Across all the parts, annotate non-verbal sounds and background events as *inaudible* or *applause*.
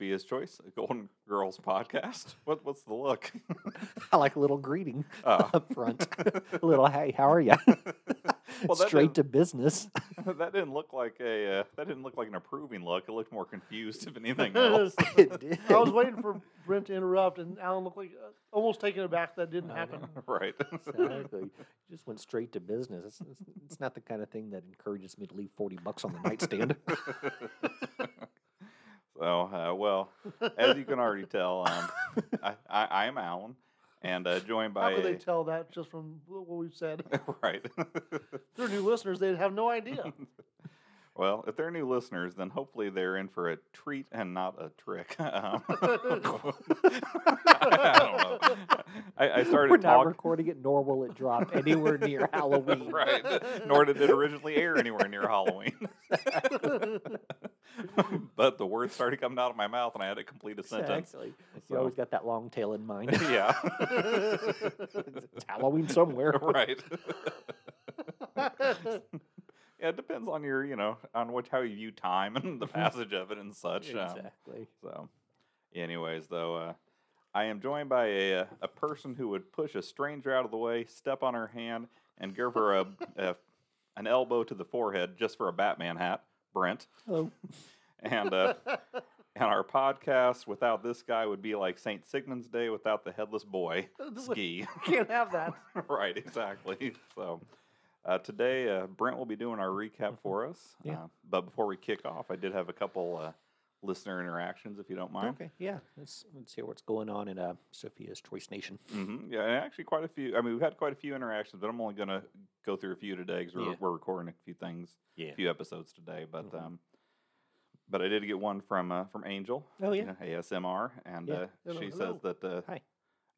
Sophia's Choice, a Golden Girls podcast. What, what's the look? *laughs* I like a little greeting Oh. *laughs* up front. a little, hey, how are you? *laughs* Well, Straight to business. that didn't look like a uh, that didn't look like an approving look. It looked more confused, if anything else. It did. I was waiting for Brent to interrupt, and Alan looked like uh, almost taken aback that didn't happen. right. Exactly. You just went straight to business. It's, it's, it's not the kind of thing that encourages me to leave 40 bucks on the nightstand. So, uh, well, as you can already tell, um, *laughs* I, I, I am Alan, and uh, joined by How could they tell that just from what we've said? *laughs* right. If they're new listeners, they'd have no idea. *laughs* Well, if they're new listeners, then hopefully they're in for a treat and not a trick. *laughs* Um, *laughs* I don't know. I, I started We're not talking. recording it, nor will it drop anywhere near Halloween. *laughs* right. Nor did it originally air anywhere near Halloween. but the words started coming out of my mouth, and I had to complete a sentence. Exactly. So- You always got that long tail in mind. yeah. it's Halloween somewhere. right. Yeah, it depends on your, you know, on what how you view time *laughs* and the passage of it and such. um, Exactly. So, anyways, though, uh, I am joined by a uh, a person who would push a stranger out of the way, step on her hand, and give her a, *laughs* a an elbow to the forehead just for a Batman hat, Brent. Hello. *laughs* And uh, and our podcast without this guy would be like Saint Sigmund's Day without the headless boy ski. Can't have that. right, exactly. So. Uh, today, uh, Brent will be doing our recap for us. Yeah. Uh, but before we kick off, I did have a couple uh, listener interactions, if you don't mind. Okay. Yeah. Let's let's hear what's going on in uh, Sophia's Choice Nation. hmm Yeah, and actually, quite a few. I mean, we've had quite a few interactions, but I'm only going to go through a few today because we're, Yeah. we're recording a few things, Yeah. a few episodes today. But Mhm. um, but I did get one from uh, from Angel. Oh, yeah. ASMR, and Yeah. uh, Hello, she hello. says that uh, Hi.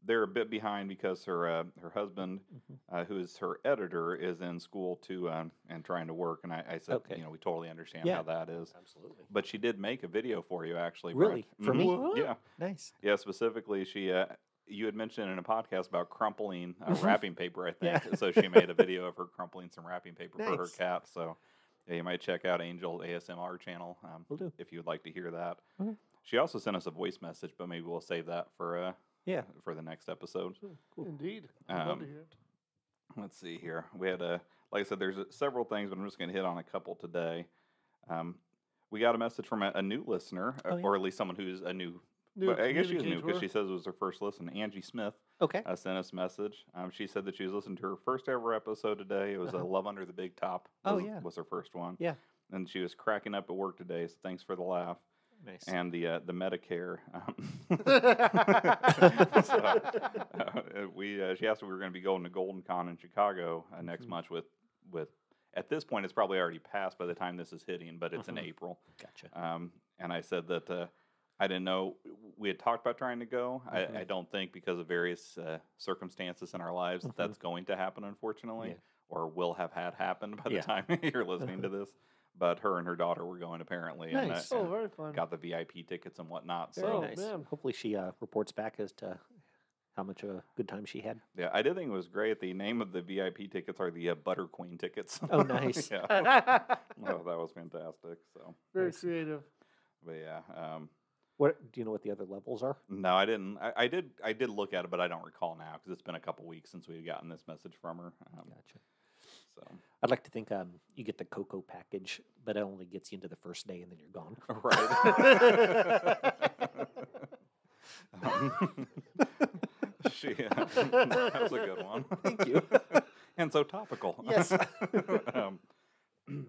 They're a bit behind because her uh, her husband, Mhm. uh, who is her editor, is in school too um, and trying to work. And I, I said, Okay. you know, we totally understand Yeah. how that is. Absolutely. But she did make a video for you, actually. Brent. Really? For Mhm. me? What? Yeah. Nice. Yeah, specifically, she uh, you had mentioned in a podcast about crumpling uh, Mhm. wrapping paper, I think. Yeah. think. so she made a video of her *laughs* crumpling some wrapping paper for her Nice. cat. So yeah, you might check out Angel ASMR channel um, Will do. if you would like to hear that. Okay. She also sent us a voice message, but maybe we'll save that for uh, Yeah. for the next episode. Cool. Indeed. I'd love to Um, hear it. Let's see here. We had a like I said, there's several things, but I'm just going to hit on a couple today. Um, we got a message from a, a new listener, uh, Oh, yeah. or at least someone who's a new. New but I guess she was new because she says it was her first listen. Angie Smith Okay. uh, sent us a message. Um, she said that she was listening to her first ever episode today. It was Uh-huh. uh, Love Under the Big Top. Oh, yeah. was her first one. Yeah. And she was cracking up at work today. So thanks for the laugh Nice. and the uh, the Medicare. Um, *laughs* *laughs* so, uh, we uh, she asked if we were going to be going to Golden Con in Chicago uh, next Mhm. month with with. At this point, it's probably already passed by the time this is hitting, but it's Mhm. in April. gotcha. Um, and I said that uh, I didn't know we had talked about trying to go. Mhm. I, I don't think because of various uh, circumstances in our lives that that's going to happen, unfortunately, Yeah. or will have had happened by Yeah. the time *laughs* you're listening to this. But her and her daughter were going apparently, and, uh, oh, very fun. got the VIP tickets and whatnot. Very So Oh, nice. man. Hopefully she uh, reports back as to how much of a good time she had. yeah, I did think it was great. The name of the VIP tickets are the uh, Butter Queen tickets. Oh, *laughs* nice. yeah, *laughs* oh, that was fantastic. So, very Nice. creative. but yeah. Um, What do you know? What the other levels are? No, I didn't. I, I did. I did look at it, but I don't recall now because it's been a couple weeks since we've gotten this message from her. Um, Gotcha. So I'd like to think um, you get the cocoa package, but it only gets you into the first day, and then you're gone. *laughs* right. Um, *laughs* she. *laughs* that was a good one. Thank you. and so topical. Yes. um, *clears throat*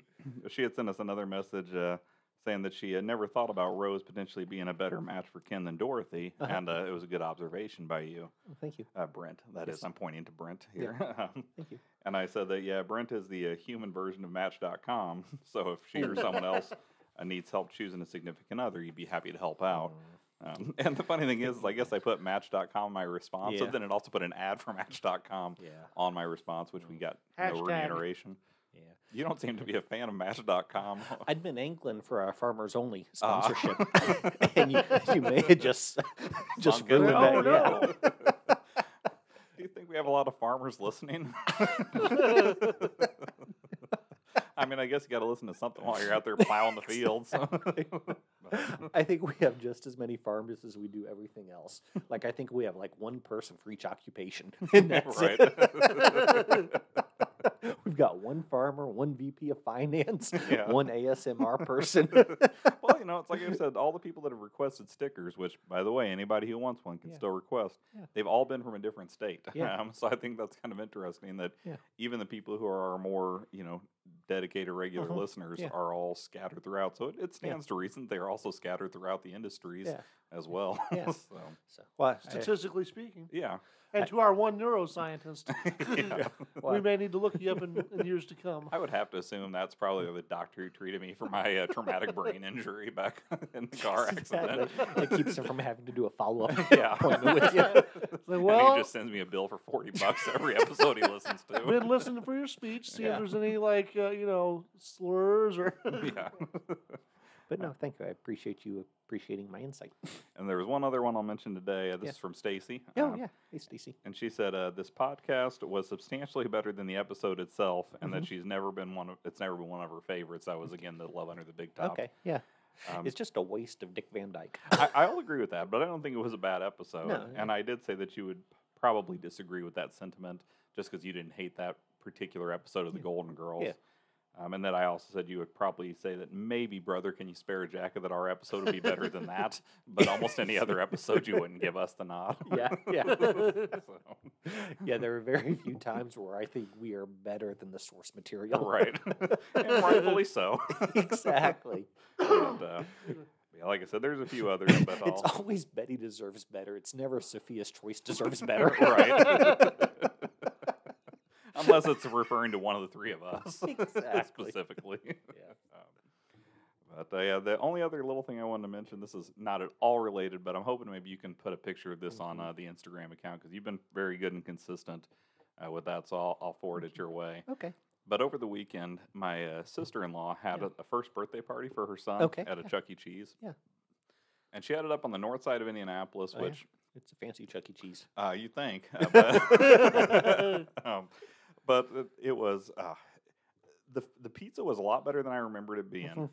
she had sent us another message. Uh, Saying that she had never thought about Rose potentially being a better match for Ken than Dorothy, *laughs* Uh-huh. and uh, it was a good observation by you. Thank you. Uh, Brent, that is. Yes. I'm pointing to Brent Yeah. here. *laughs* Um, Thank you. and I said that, yeah, Brent is the uh, human version of Match.com. *laughs* So if she or someone else uh, needs help choosing a significant other, you'd be happy to help out. Um, and the funny thing is, is, I guess I put Match.com in my response, Yeah. but then it also put an ad for Match.com Yeah. on my response, which we got no Hashtag. remuneration. You don't seem to be a fan of Match.com. *laughs* I'd been angling for a farmers only Ah. sponsorship, *laughs* and you, you may have just just Sunk it. ruined Oh, that. Yeah. no. *laughs* Do you think we have a lot of farmers listening? I mean, I guess you got to listen to something while you're out there plowing the fields. I think we have just as many farmers as we do everything else. Like I think we have like one person for each occupation. And that's Right. It. *laughs* We've got one farmer, one VP of finance, *laughs* Yeah. one ASMR *laughs* person. well, you know, it's like I said, all the people that have requested stickers, which, by the way, anybody who wants one can Yeah. still request, Yeah. they've all been from a different state. Yeah. Um, so I think that's kind of interesting that Yeah. even the people who are more, you know, dedicated regular Mhm. listeners Yeah. are all scattered throughout. So it, it stands to reason they are also scattered throughout the industries Yeah. as well. Yeah. so, so, well, I- Statistically speaking. yeah. And to our one neuroscientist, *laughs* yeah. we may need to look you up in, in years to come. I would have to assume that's probably the doctor who treated me for my uh, traumatic brain *laughs* injury back *laughs* in the car accident. Exactly. It keeps him from having to do a follow up Yeah. appointment with you. Like, and well, he just sends me a bill for 40 bucks every episode he listens to. been listening for your speech, see Yeah. if there's any like uh, you know slurs or. yeah. But no, thank you. I appreciate you appreciating my insight. *laughs* And there was one other one I'll mention today. Uh, this Yeah. is from Stacy. Oh, Um, yeah. Hey, Stacy. And she said uh, this podcast was substantially better than the episode itself, and Mm-hmm. that she's never been one of it's never been one of her favorites. That was again the Love Under the Big Top. Okay. Yeah. Um, it's just a waste of Dick Van Dyke. *laughs* I, I'll agree with that, but I don't think it was a bad episode. No, and I did say that you would probably disagree with that sentiment just because you didn't hate that particular episode of the Golden Girls. Yeah. Um, and then I also said you would probably say that maybe, brother, can you spare a jacket that our episode would be better than that? But almost any other episode, you wouldn't give us the nod. *laughs* yeah. Yeah. *laughs* So, yeah. There are very few times where I think we are better than the source material. right. *laughs* and rightfully so. exactly. and, uh, yeah, like I said, there's a few others, but It's always Betty deserves better. It's never Sophia's choice deserves better. right. Unless it's referring to one of the three of us *laughs* Exactly. specifically. Yeah. *laughs* Um, but uh, yeah, the only other little thing I wanted to mention, this is not at all related, but I'm hoping maybe you can put a picture of this on Mhm. uh, the Instagram account because you've been very good and consistent uh, with that. So I'll, I'll forward it your way. Okay. But over the weekend, my uh, sister-in-law had Yeah. a, a first birthday party for her son Okay, at a yeah. Chuck E. Cheese. Yeah. And she had it up on the north side of Indianapolis, Oh, yeah. which It's a fancy Chuck E. Cheese. uh, you think, uh, but, *laughs* um, but it, was uh, the the pizza was a lot better than I remembered it being. Mhm.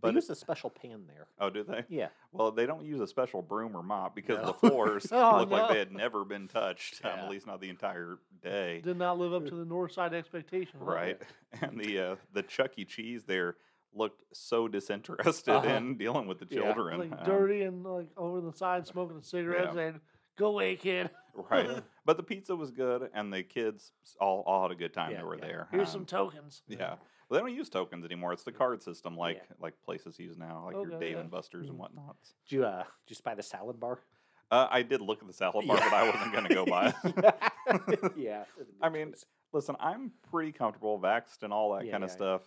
But they use a special pan there. oh, do they? Yeah. Well, they don't use a special broom or mop because No. the floors *laughs* Oh, look like they had never been touched. Um, at least not the entire day. Did not live up to the north side expectation. Right. *laughs* And the uh, the Chuck E. Cheese there looked so disinterested Uh-huh. in dealing with the Yeah. children. Like Um, dirty and like over the side smoking a cigarette Yeah. saying, "Go away, kid. Right. *laughs* but the pizza was good, and the kids all, all had a good time Yeah, that were yeah. there. Here's Um, some tokens." Yeah. Well, they don't use tokens anymore. It's the card system, like Yeah. like places use now, like your Dave and Buster's and Mhm. whatnot. Did you, uh, did you spy the salad bar? Uh, I did look at the salad bar, but I wasn't going to go by. it. *laughs* yeah. I mean, Listen, I'm pretty comfortable, vaxxed, and all that kind of stuff,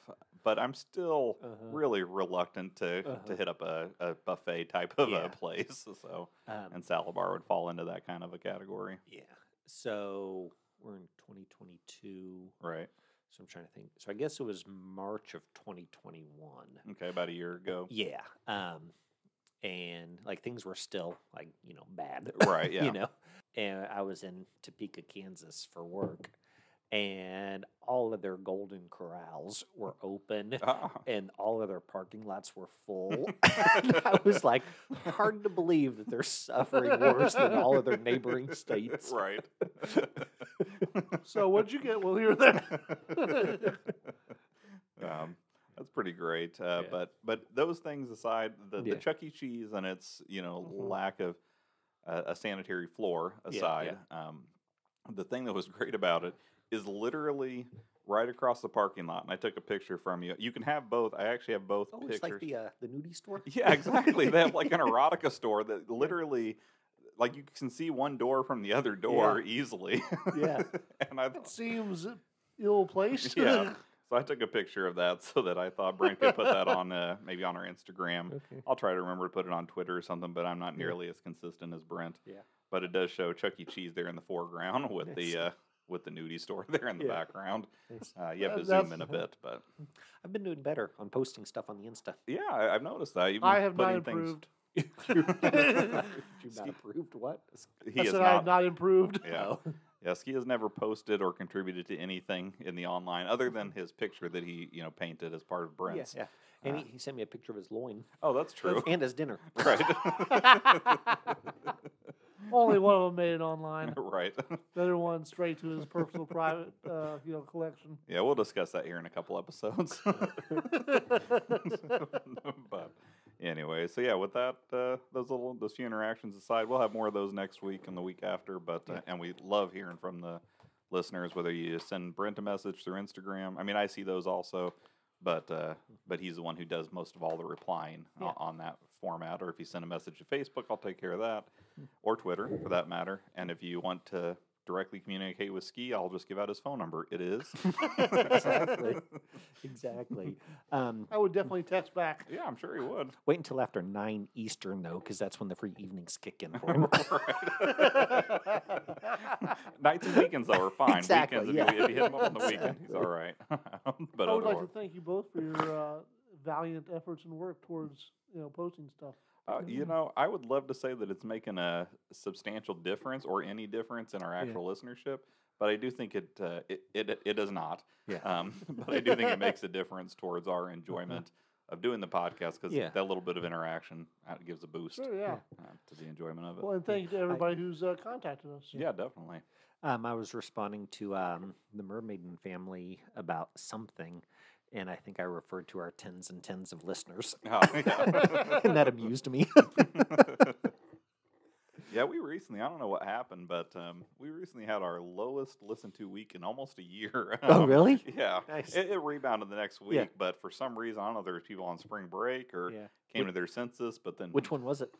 but I'm still Uh-huh. really reluctant to Uh-huh. to hit up a, a buffet type of Yeah. a place. *laughs* So, um, and salad bar would fall into that kind of a category, yeah. So we're in 2022. right? So I'm trying to think. So I guess it was March of 2021. Okay, about a year ago. Yeah. Um, and like things were still like you know bad, Right, *laughs* yeah. you know, and I was in Topeka, Kansas for work, and all of their Golden Corrals were open. Ah, And all of their parking lots were full. *laughs* I was like, hard to believe that they're suffering worse than all of their neighboring states. right. So what'd you get while you were there? *laughs* um, that's pretty great. Uh, Yeah. But but those things aside, the, Yeah. the Chuck E. Cheese and its you know Mhm. lack of uh, a sanitary floor Yeah, yeah. aside, Um, the thing that was great about it is literally right across the parking lot. And I took a picture from you. You can have both. I actually have both Oh, pictures. it's like the uh, the nudie store. *laughs* Yeah, exactly. they have like an *laughs* erotica store that literally, like, you can see one door from the other door easily. Yeah. *laughs* and I It thought, seems ill placed. yeah. So I took a picture of that so that I thought Brent could put that on uh, maybe on our Instagram. Okay. I'll try to remember to put it on Twitter or something, but I'm not Yeah. nearly as consistent as Brent. Yeah. But it does show Chuck E. Cheese there in the foreground with the uh, with the nudie store *laughs* there in the Yeah. background. Uh, you have to zoom in a *laughs* bit, but I've been doing better on posting stuff on the Insta. yeah, I, I've noticed that. You've I have not putting things- improved. *laughs* you not approved what? He I said not. I have not improved. Yeah. Oh. Yeah, Ski has never posted or contributed to anything in the online other than his picture that he, you know, painted as part of Yeah, Brent's. yeah. And Uh, he, he sent me a picture of his loin Oh, that's true. and his dinner. right. Only one of them made it online. *laughs* right. *laughs* The other one straight to his personal private, uh, you know, collection. Yeah, we'll discuss that here in a couple episodes. *laughs* but anyway, so yeah, with that, uh, those little those few interactions aside, we'll have more of those next week and the week after. But uh, and we love hearing from the listeners, whether you send Brent a message through Instagram. I mean, I see those also, but uh, but he's the one who does most of all the replying o- Yeah. on that format. Or if you send a message to Facebook, I'll take care of that, or Twitter for that matter. And if you want to directly communicate with Ski, I'll just give out his phone number. It is *laughs* exactly. Exactly. Um, I would definitely text back. Yeah, I'm sure he would. wait until after 9 Eastern, though, because that's when the free evenings kick in for him. *laughs* *laughs* Nights and weekends though are fine. Exactly, weekends, yeah. if, you, if you hit him up on the weekend, he's all right. but I would like to thank you both for your uh, valiant efforts and work towards, you know, posting stuff. Uh, you know, I would love to say that it's making a substantial difference or any difference in our Yeah. actual listenership, but I do think it uh, it, it it does not. Yeah. Um, *laughs* but I do think it makes a *laughs* difference towards our enjoyment of doing the podcast because Yeah. that little bit of interaction uh, gives a boost Sure, yeah. uh, to the enjoyment of it. Well, and thank you to everybody who's uh, contacted us. yeah, definitely. Um, I was responding to um, the Mermaiden family about something, and I think I referred to our tens and tens of listeners, *laughs* Oh, yeah. *laughs* and that amused me. *laughs* yeah, we recently, I don't know what happened, but um, we recently had our lowest listened to week in almost a year. oh, Um, really? Yeah. Nice. It, it rebounded the next week, Yeah. but for some reason, I don't know if there was people on spring break or Yeah. came to their senses, but then. Which one was it?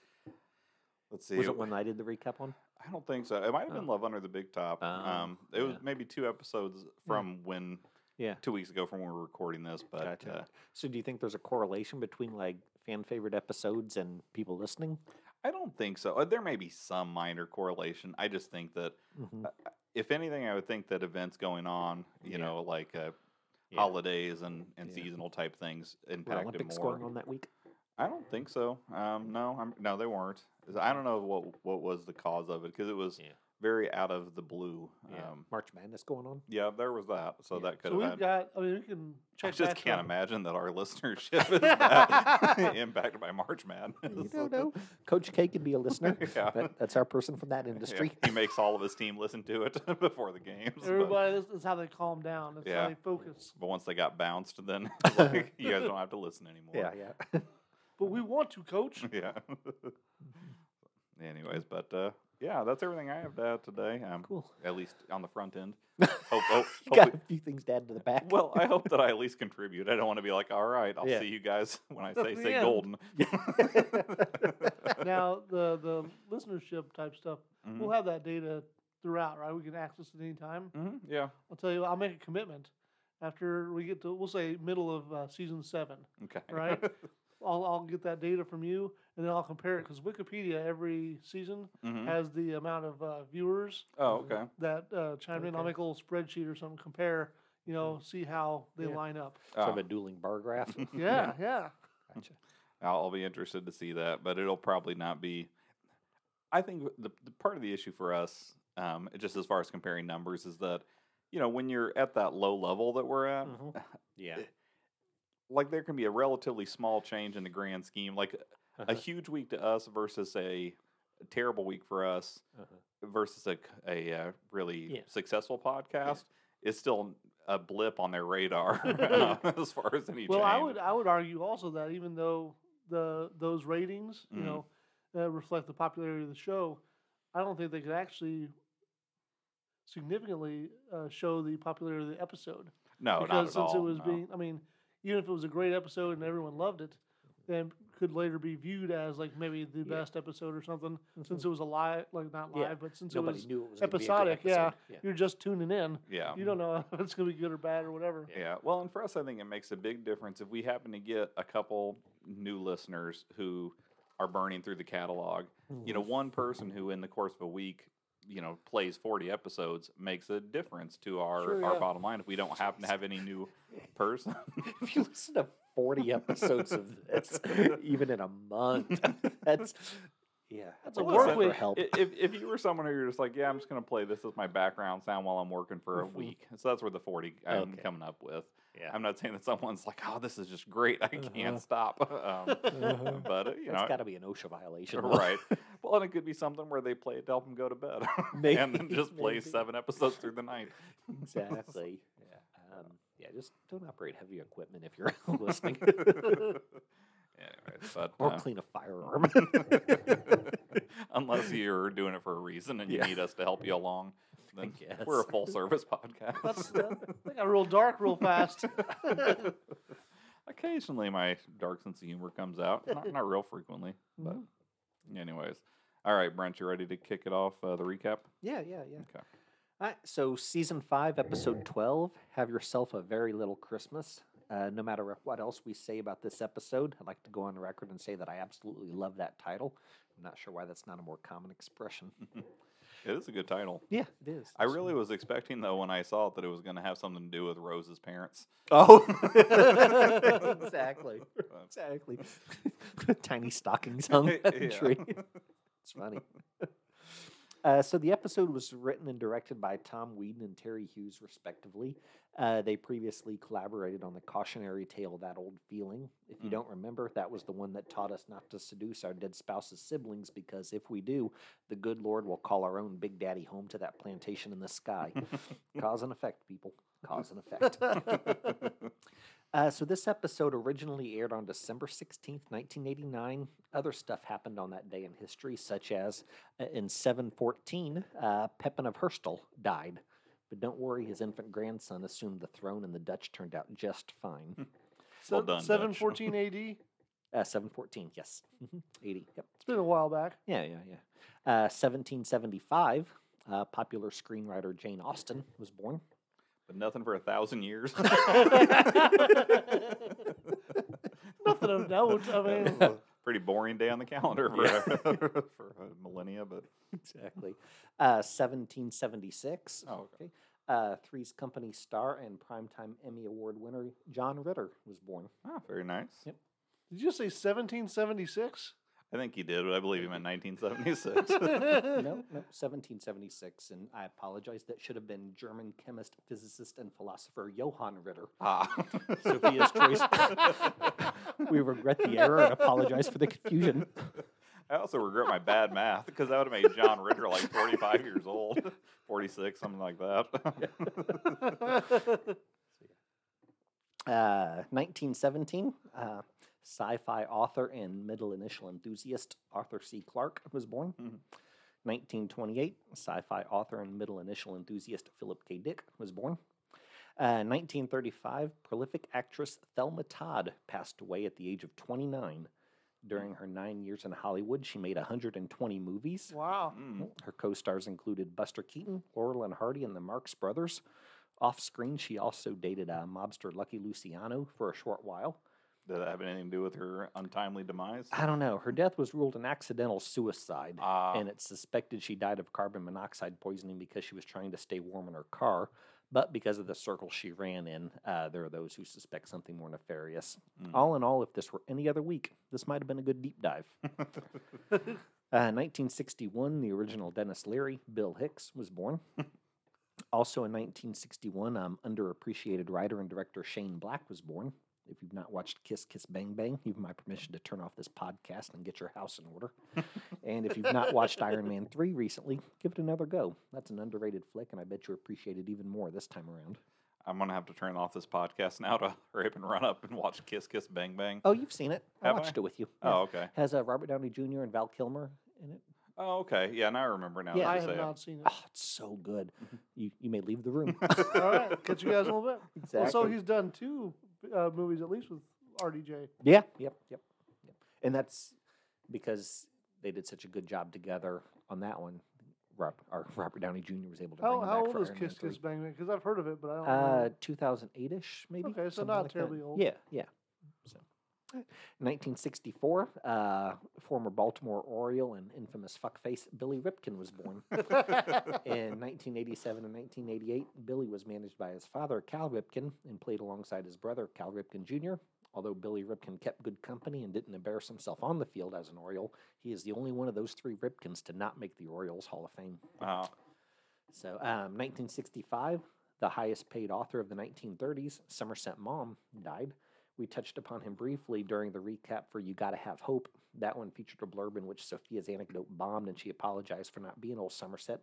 Let's see. Was it when I did the recap on? I don't think so. It might have been Oh. Love Under the Big Top. Oh, um, it was yeah. maybe two episodes from when. Yeah. Two weeks ago from when we were recording this, but Gotcha. uh, So, do you think there's a correlation between like fan favorite episodes and people listening? I don't think so. Uh, There may be some minor correlation. I just think that Mm-hmm. if anything, I would think that events going on, you Yeah. know, like uh, Yeah. holidays and, and Yeah. seasonal type things impacted Olympics more. going on that week? I don't think so. Um, no, I'm, no, they weren't. I don't know what what was the cause of it because it was. Very out of the blue. Yeah. Um, March Madness going on. yeah, there was that. So Yeah. that could So have we've had. got, I mean, we can Check I just can't imagine that our *laughs* listenership is that *laughs* *laughs* impacted by March Madness. You don't know. Coach K could be a listener. Yeah. That, that's our person from that Yeah, industry. he makes all of his team listen to it before the games. but- Everybody, this is how they calm down. That's Yeah. how they focus. But once they got bounced, then like, you guys don't have to listen anymore. Yeah, yeah. But we want to, coach. yeah. Anyways, but uh, yeah, that's everything I have to add today. Um, Cool. At least on the front end. *laughs* Hope, hope, You got a few things to add to the back. well, I hope that I at *laughs* least contribute. I don't want to be like, all right, I'll Yeah. see you guys *laughs* when I say say end. golden. now, the the listenership type stuff, Mhm. we'll have that data throughout, right? We can access it anytime. Mhm, Yeah. I'll tell you, I'll make a commitment after we get to, we'll say, middle of uh, season seven. Okay. Right. I'll, I'll get that data from you, and then I'll compare it because Wikipedia every season Mhm. has the amount of uh, viewers Oh, okay. that uh, chime in. I'll make a little spreadsheet or something, compare, you know, see how they Yeah. line up. Sort of a dueling bar graph. *laughs* *laughs* Yeah, yeah. Gotcha. I'll, I'll be interested to see that, but it'll probably not be. I think the, the part of the issue for us, um, just as far as comparing numbers, is that you know when you're at that low level that we're at, Mhm. *laughs* Yeah. like there can be a relatively small change in the grand scheme, like a Uh-huh. huge week to us versus a terrible week for us Uh-huh. versus a uh, really Yeah. successful podcast is still a blip on their radar *laughs* *laughs* as far as any Well, change. I would I would argue also that even though the those ratings, you Mhm. know, uh, reflect the popularity of the show, I don't think they could actually significantly uh, show the popularity of the episode. no, because not at since all. it was no. being, I mean, even if it was a great episode and everyone loved it, then could later be viewed as like maybe the Yeah. best episode or something. Since Mhm. it was a live, like not live, Yeah. but since Nobody it was knew it was gonna be a good episodic, yeah, episode. you're just tuning in. yeah. You don't know *laughs* if it's gonna be good or bad or whatever. Yeah. Well, and for us, I think it makes a big difference if we happen to get a couple new listeners who are burning through the catalog. You know, one person who, in the course of a week, you know, plays 40 episodes makes a difference to our, Sure, our bottom line if we don't happen to have any new *laughs* person. if you listen to 40 *laughs* episodes of this, *laughs* even in a month, that's Yeah, That's I a think work it's week. for help. If if you were someone who you're just like, yeah, I'm just gonna play this as my background sound while I'm working for a Mhm. week, so that's where the 40 I'm Okay. coming up with. yeah, I'm not saying that someone's like, oh, this is just great, I Uh-huh. can't stop. Um, Uh-huh. but uh, you that's know, got to be an OSHA violation, though. right. *laughs* Well, and it could be something where they play it to help them go to bed, and then just play maybe. seven episodes through the night. exactly. Yeah, um, yeah. Just don't operate heavy equipment if you're *laughs* listening, *laughs* Anyways, but or uh, clean a firearm. *laughs* unless you're doing it for a reason and you Yeah. need us to help you along, then we're a full service podcast. That's that, that got real dark real fast. Occasionally, my dark sense of humor comes out. Not, not real frequently, but anyways. All right, Brent, you ready to kick it off? Uh, the recap. yeah, yeah, yeah. Okay. All right, so season five, episode 12, Have Yourself a Very Little Christmas. Uh, no matter what else we say about this episode, I'd like to go on record and say that I absolutely love that title. I'm not sure why that's not a more common expression. *laughs* It is a good title. Yeah, it is. I really was expecting, though, when I saw it, that it was going to have something to do with Rose's parents. Oh, *laughs* *laughs* exactly. Exactly. Tiny stockings hung on the Yeah. tree. It's funny. Uh, so the episode was written and directed by Tom Whedon and Terry Hughes, respectively. Uh, they previously collaborated on the cautionary tale "That Old Feeling." If you Mm. don't remember, that was the one that taught us not to seduce our dead spouse's siblings because if we do, the good Lord will call our own Big Daddy home to that plantation in the sky. *laughs* Cause and effect, people. Cause and effect. *laughs* Uh, so this episode originally aired on December 16th, 1989. Other stuff happened on that day in history, such as uh, in 714, uh, Pepin of Herstal died. But don't worry, his infant grandson assumed the throne and the Dutch turned out just fine. Well done, Dutch. *laughs* Seven fourteen A.D. Uh, 714, yes. hmm 80, yep. It's been a while back. Yeah, yeah, yeah. Uh, 1775, uh, popular screenwriter Jane Austen was born. But nothing for a thousand years. *laughs* Nothing of note. I mean, Pretty boring day on the calendar for, Yeah. *laughs* for a millennia, but exactly. Uh, 1776. Oh, okay. okay. Uh, Three's Company star and primetime Emmy Award winner John Ritter was born. oh, very nice. Yep. did you say seventeen seventy six? I think he did, but I believe he meant 1976. no, *laughs* no, *laughs* 1776. And I apologize. That should have been German chemist, physicist, and philosopher Johann Ritter. ah. *laughs* Sophia's choice. we regret the error and apologize for the confusion. I also regret my bad math because that would have made John Ritter like 45 years old, 46, something like that. Uh, 1917, uh, sci-fi author and middle initial enthusiast Arthur C. Clarke was born. Mhm. 1928, sci-fi author and middle initial enthusiast Philip K. Dick was born. Uh, 1935, prolific actress Thelma Todd passed away at the age of 29. During her nine years in Hollywood, she made 120 movies. wow. Mm. Her co stars included Buster Keaton, Laurel and Hardy, and the Marx Brothers. Off screen, she also dated uh, mobster Lucky Luciano for a short while. Did that have anything to do with her untimely demise? I don't know. Her death was ruled an accidental suicide, Ah, and it's suspected she died of carbon monoxide poisoning because she was trying to stay warm in her car. But because of the circle she ran in, uh, there are those who suspect something more nefarious. Mm. All in all, if this were any other week, this might have been a good deep dive. *laughs* Uh, 1961, the original Denis Leary, Bill Hicks, was born. *laughs* also in 1961, um, underappreciated writer and director Shane Black was born. If you've not watched Kiss Kiss Bang Bang, you have my permission to turn off this podcast and get your house in order. *laughs* and if you've not watched Iron Man 3 recently, give it another go. That's an underrated flick, and I bet you appreciate it even more this time around. I'm going to have to turn off this podcast now to *laughs* hurry up and run up and watch Kiss Kiss Bang Bang. Oh, you've seen it. I Have I? watched it with you. Oh, Yeah. okay. Has uh, Robert Downey Jr. and Val Kilmer in it. Oh, okay. Yeah, now I remember now. Yeah. I have say it. not seen it. Oh, it's so good. You, you may leave the room. *laughs* All right, catch you guys in a little bit. exactly. Well, so he's done two uh, movies at least with RDJ. Yeah, yep, yep, yep. And that's because they did such a good job together on that one. Rob, our Robert Downey Jr. was able to bring How, him how old is Iron Kiss Kiss Bang Bang? Because I've heard of it, but I don't Uh, 2008ish, maybe. Okay, so not like that. terribly old. Yeah, yeah. So, 1964, uh, former Baltimore Oriole and infamous fuckface Billy Ripken was born. *laughs* In 1987 and 1988, Billy was managed by his father, Cal Ripken, and played alongside his brother, Cal Ripken Jr. Although Billy Ripken kept good company and didn't embarrass himself on the field as an Oriole, he is the only one of those three Ripkens to not make the Orioles Hall of Fame. Oh, So, um, 1965, the highest paid author of the 1930s, Somerset Maugham, died. We touched upon him briefly during the recap for You Gotta Have Hope. That one featured a blurb in which Sophia's anecdote bombed and she apologized for not being old Somerset.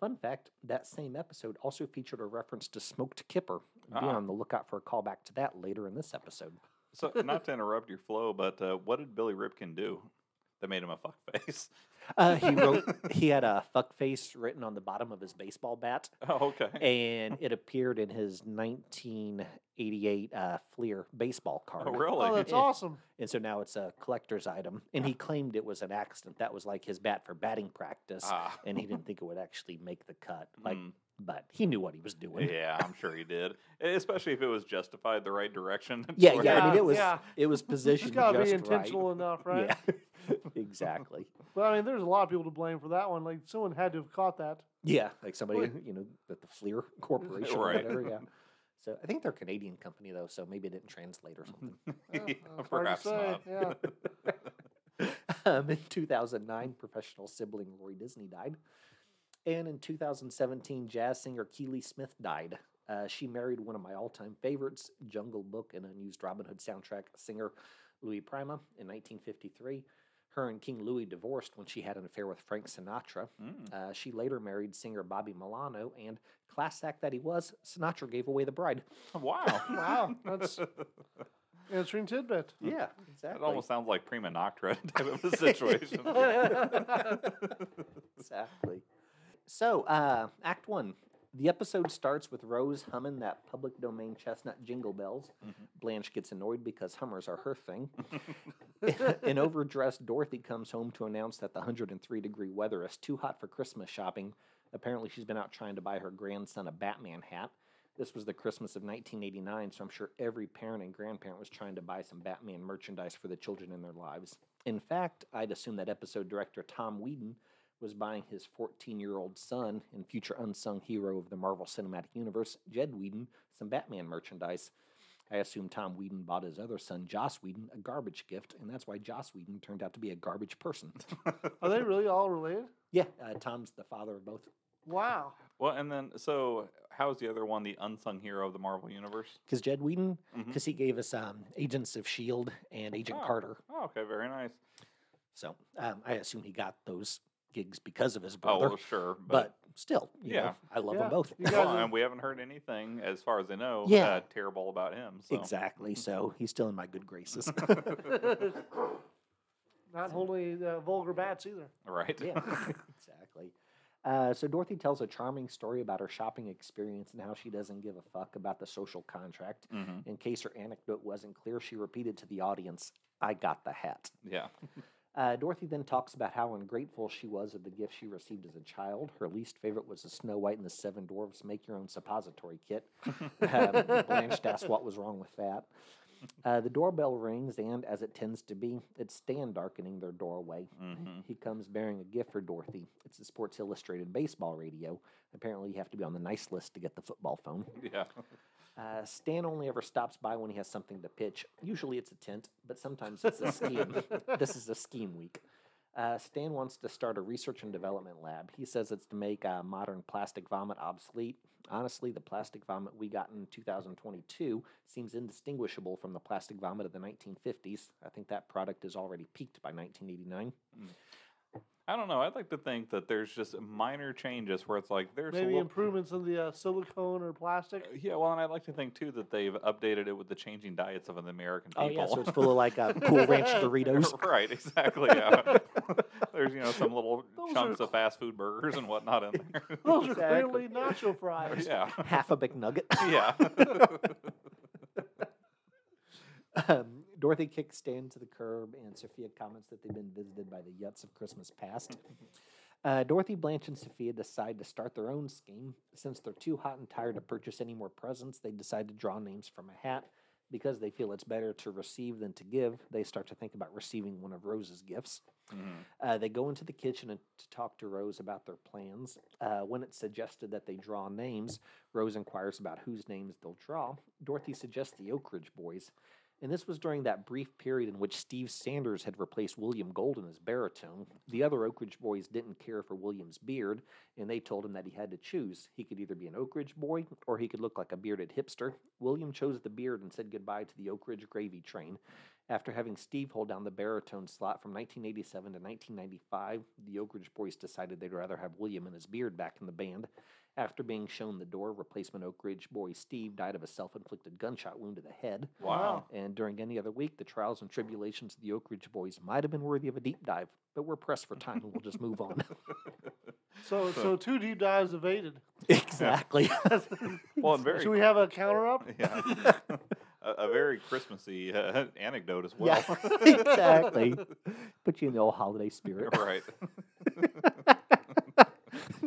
Fun fact that same episode also featured a reference to Smoked Kipper. Be Ah. on the lookout for a callback to that later in this episode. so not *laughs* to interrupt your flow, but uh, what did Billy Ripken do that made him a fuckface? Uh, he *laughs* wrote, he had a fuck face written on the bottom of his baseball bat. Oh, okay. and it appeared in his 1988 uh, Fleer baseball card. Oh, really? Oh, that's Yeah. awesome. And so now it's a collector's item. And he claimed it was an accident. That was like his bat for batting practice. Ah, And he didn't think it would actually make the cut. Like, mm, but he knew what he was doing. yeah, I'm sure he did. Especially if it was justified the right direction. *laughs* Yeah, yeah. I mean, it was yeah. it was positioned. It's positioned got to be intentional enough, right? right. Yeah, *laughs* exactly. But I mean, there's a lot of people to blame for that one. Like someone had to have caught that. Yeah, like somebody Wait. you know at the Fleer Corporation or Right. whatever. Yeah. So I think they're a Canadian company though, so maybe it didn't translate or something. *laughs* Yeah, Yeah, it's hard to perhaps say, not. yeah. *laughs* um, in 2009, professional sibling Roy Disney died. And in 2017, jazz singer Keely Smith died. Uh, she married one of my all time favorites, Jungle Book and Unused Robin Hood soundtrack singer Louis Prima in 1953. Her and King Louis divorced when she had an affair with Frank Sinatra. Mm. Uh, she later married singer Bobby Milano, and class act that he was, Sinatra gave away the bride. Wow. *laughs* Wow, that's *laughs* answering tidbit. Yeah, exactly. It almost sounds like prima noctra *laughs* type of a situation. exactly. So, uh, Act One. The episode starts with Rose humming that public domain chestnut jingle bells. Mm-hmm. Blanche gets annoyed because hummers are her thing. *laughs* An overdressed Dorothy comes home to announce that the 103 degree weather is too hot for Christmas shopping. Apparently, she's been out trying to buy her grandson a Batman hat. This was the Christmas of 1989, so I'm sure every parent and grandparent was trying to buy some Batman merchandise for the children in their lives. In fact, I'd assume that episode director Tom Whedon was buying his 14 year old son and future unsung hero of the Marvel Cinematic Universe, Jed Whedon, some Batman merchandise. I assume Tom Whedon bought his other son, Joss Whedon, a garbage gift, and that's why Joss Whedon turned out to be a garbage person. *laughs* Are they really all related? yeah, uh, Tom's the father of both. Wow. well, and then so how's the other one the unsung hero of the Marvel universe? Because Jed Whedon, because he gave us um, Agents of S.H.I.E.L.D. And Agent Oh. Carter. Oh, okay, very nice. So um, I assume he got those gigs because of his Oh, brother. well, sure, but, still, you Yeah. know, I love Yeah. them both. Well, and we haven't heard anything, as far as I know, Yeah. uh, terrible about him. So. Exactly. So he's still in my good graces. *laughs* *laughs* Not holding uh, vulgar bats either. Right. yeah, *laughs* exactly. Uh, so Dorothy tells a charming story about her shopping experience and how she doesn't give a fuck about the social contract. hmm In case her anecdote wasn't clear, she repeated to the audience, "I got the hat." Yeah. Uh, Dorothy then talks about how ungrateful she was of the gift she received as a child. Her least favorite was the Snow White and the Seven Dwarfs Make Your Own Suppository Kit. *laughs* um, Blanche asked what was wrong with that. Uh, the doorbell rings, and as it tends to be, it's Stan darkening their doorway. hmm He comes bearing a gift for Dorothy. It's the Sports Illustrated baseball radio. Apparently, you have to be on the nice list to get the football phone. *laughs* Yeah. Uh, Stan only ever stops by when he has something to pitch. Usually it's a tent, but sometimes it's a scheme. *laughs* this is a scheme week. Uh, Stan wants to start a research and development lab. He says it's to make uh, modern plastic vomit obsolete. Honestly, the plastic vomit we got in 2022 seems indistinguishable from the plastic vomit of the 1950s. I think that product is already peaked by 1989. I don't know. I'd like to think that there's just minor changes where it's like there's a Maybe little, improvements in the uh, silicone or plastic. Yeah, well, and I'd like to think too that they've updated it with the changing diets of the American people. Oh, yeah, so it's full of like uh, *laughs* Cool Ranch Doritos. *laughs* right, exactly. Yeah. *laughs* There's you know some little Those chunks are of fast food burgers and whatnot in there. Those are Exactly. clearly nacho fries. yeah, Half a McNugget. yeah. Um, Dorothy kicks Stan to the curb, and Sophia comments that they've been visited by the Yuts of Christmas past. *laughs* Uh, Dorothy, Blanche, and Sophia decide to start their own scheme. Since they're too hot and tired to purchase any more presents, they decide to draw names from a hat. Because they feel it's better to receive than to give, they start to think about receiving one of Rose's gifts. Mhm. Uh, they go into the kitchen and to talk to Rose about their plans. Uh, when it's suggested that they draw names, Rose inquires about whose names they'll draw. Dorothy suggests the Oak Ridge Boys. And this was during that brief period in which Steve Sanders had replaced William Golden as baritone. The other Oak Ridge boys didn't care for William's beard, and they told him that he had to choose. He could either be an Oak Ridge boy or he could look like a bearded hipster. William chose the beard and said goodbye to the Oak Ridge gravy train. After having Steve hold down the baritone slot from 1987 to 1995, the Oak Ridge boys decided they'd rather have William and his beard back in the band. After being shown the door, replacement Oak Ridge boy Steve died of a self inflicted gunshot wound to the head. Wow. And during any other week, the trials and tribulations of the Oak Ridge boys might have been worthy of a deep dive, but we're pressed for time and we'll just move on. *laughs* So, so two deep dives evaded. *laughs* exactly. *laughs* Well, very Should we have a counter up? yeah, a, a very Christmassy uh, anecdote as well. Yeah, exactly. Put you in the old holiday spirit. right.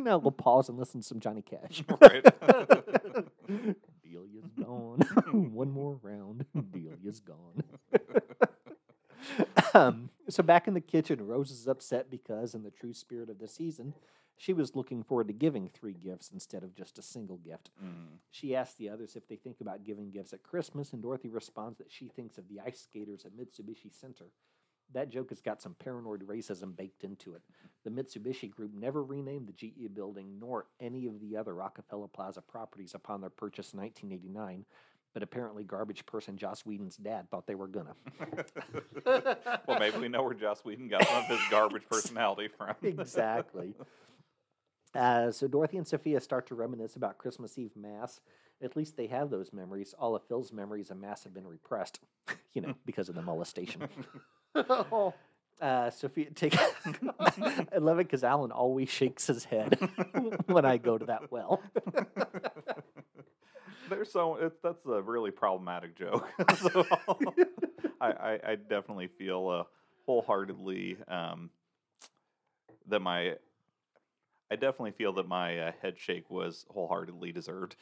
*laughs* now we'll pause and listen to some Johnny Cash. *laughs* right. *laughs* Delia's gone. One more round. Delia's gone. um, so back in the kitchen, Rose is upset because, in the true spirit of the season, she was looking forward to giving three gifts instead of just a single gift. Mm. She asks the others if they think about giving gifts at Christmas, and Dorothy responds that she thinks of the ice skaters at Mitsubishi Center. That joke has got some paranoid racism baked into it. The Mitsubishi Group never renamed the GE building nor any of the other Rockefeller Plaza properties upon their purchase in 1989, but apparently garbage person Joss Whedon's dad thought they were gonna. *laughs* well, maybe we know where Joss Whedon got some of his garbage *laughs* personality from. *laughs* exactly. Uh, so Dorothy and Sophia start to reminisce about Christmas Eve Mass. At least they have those memories. All of Phil's memories of Mass have been repressed, you know, because of the molestation. Oh, *laughs* Uh, Sophia, take. *laughs* I love it because Alan always shakes his head *laughs* when I go to that well. There's so it, that's a really problematic joke. so I, I, I definitely feel uh, wholeheartedly um, that my I definitely feel that my uh, head shake was wholeheartedly deserved.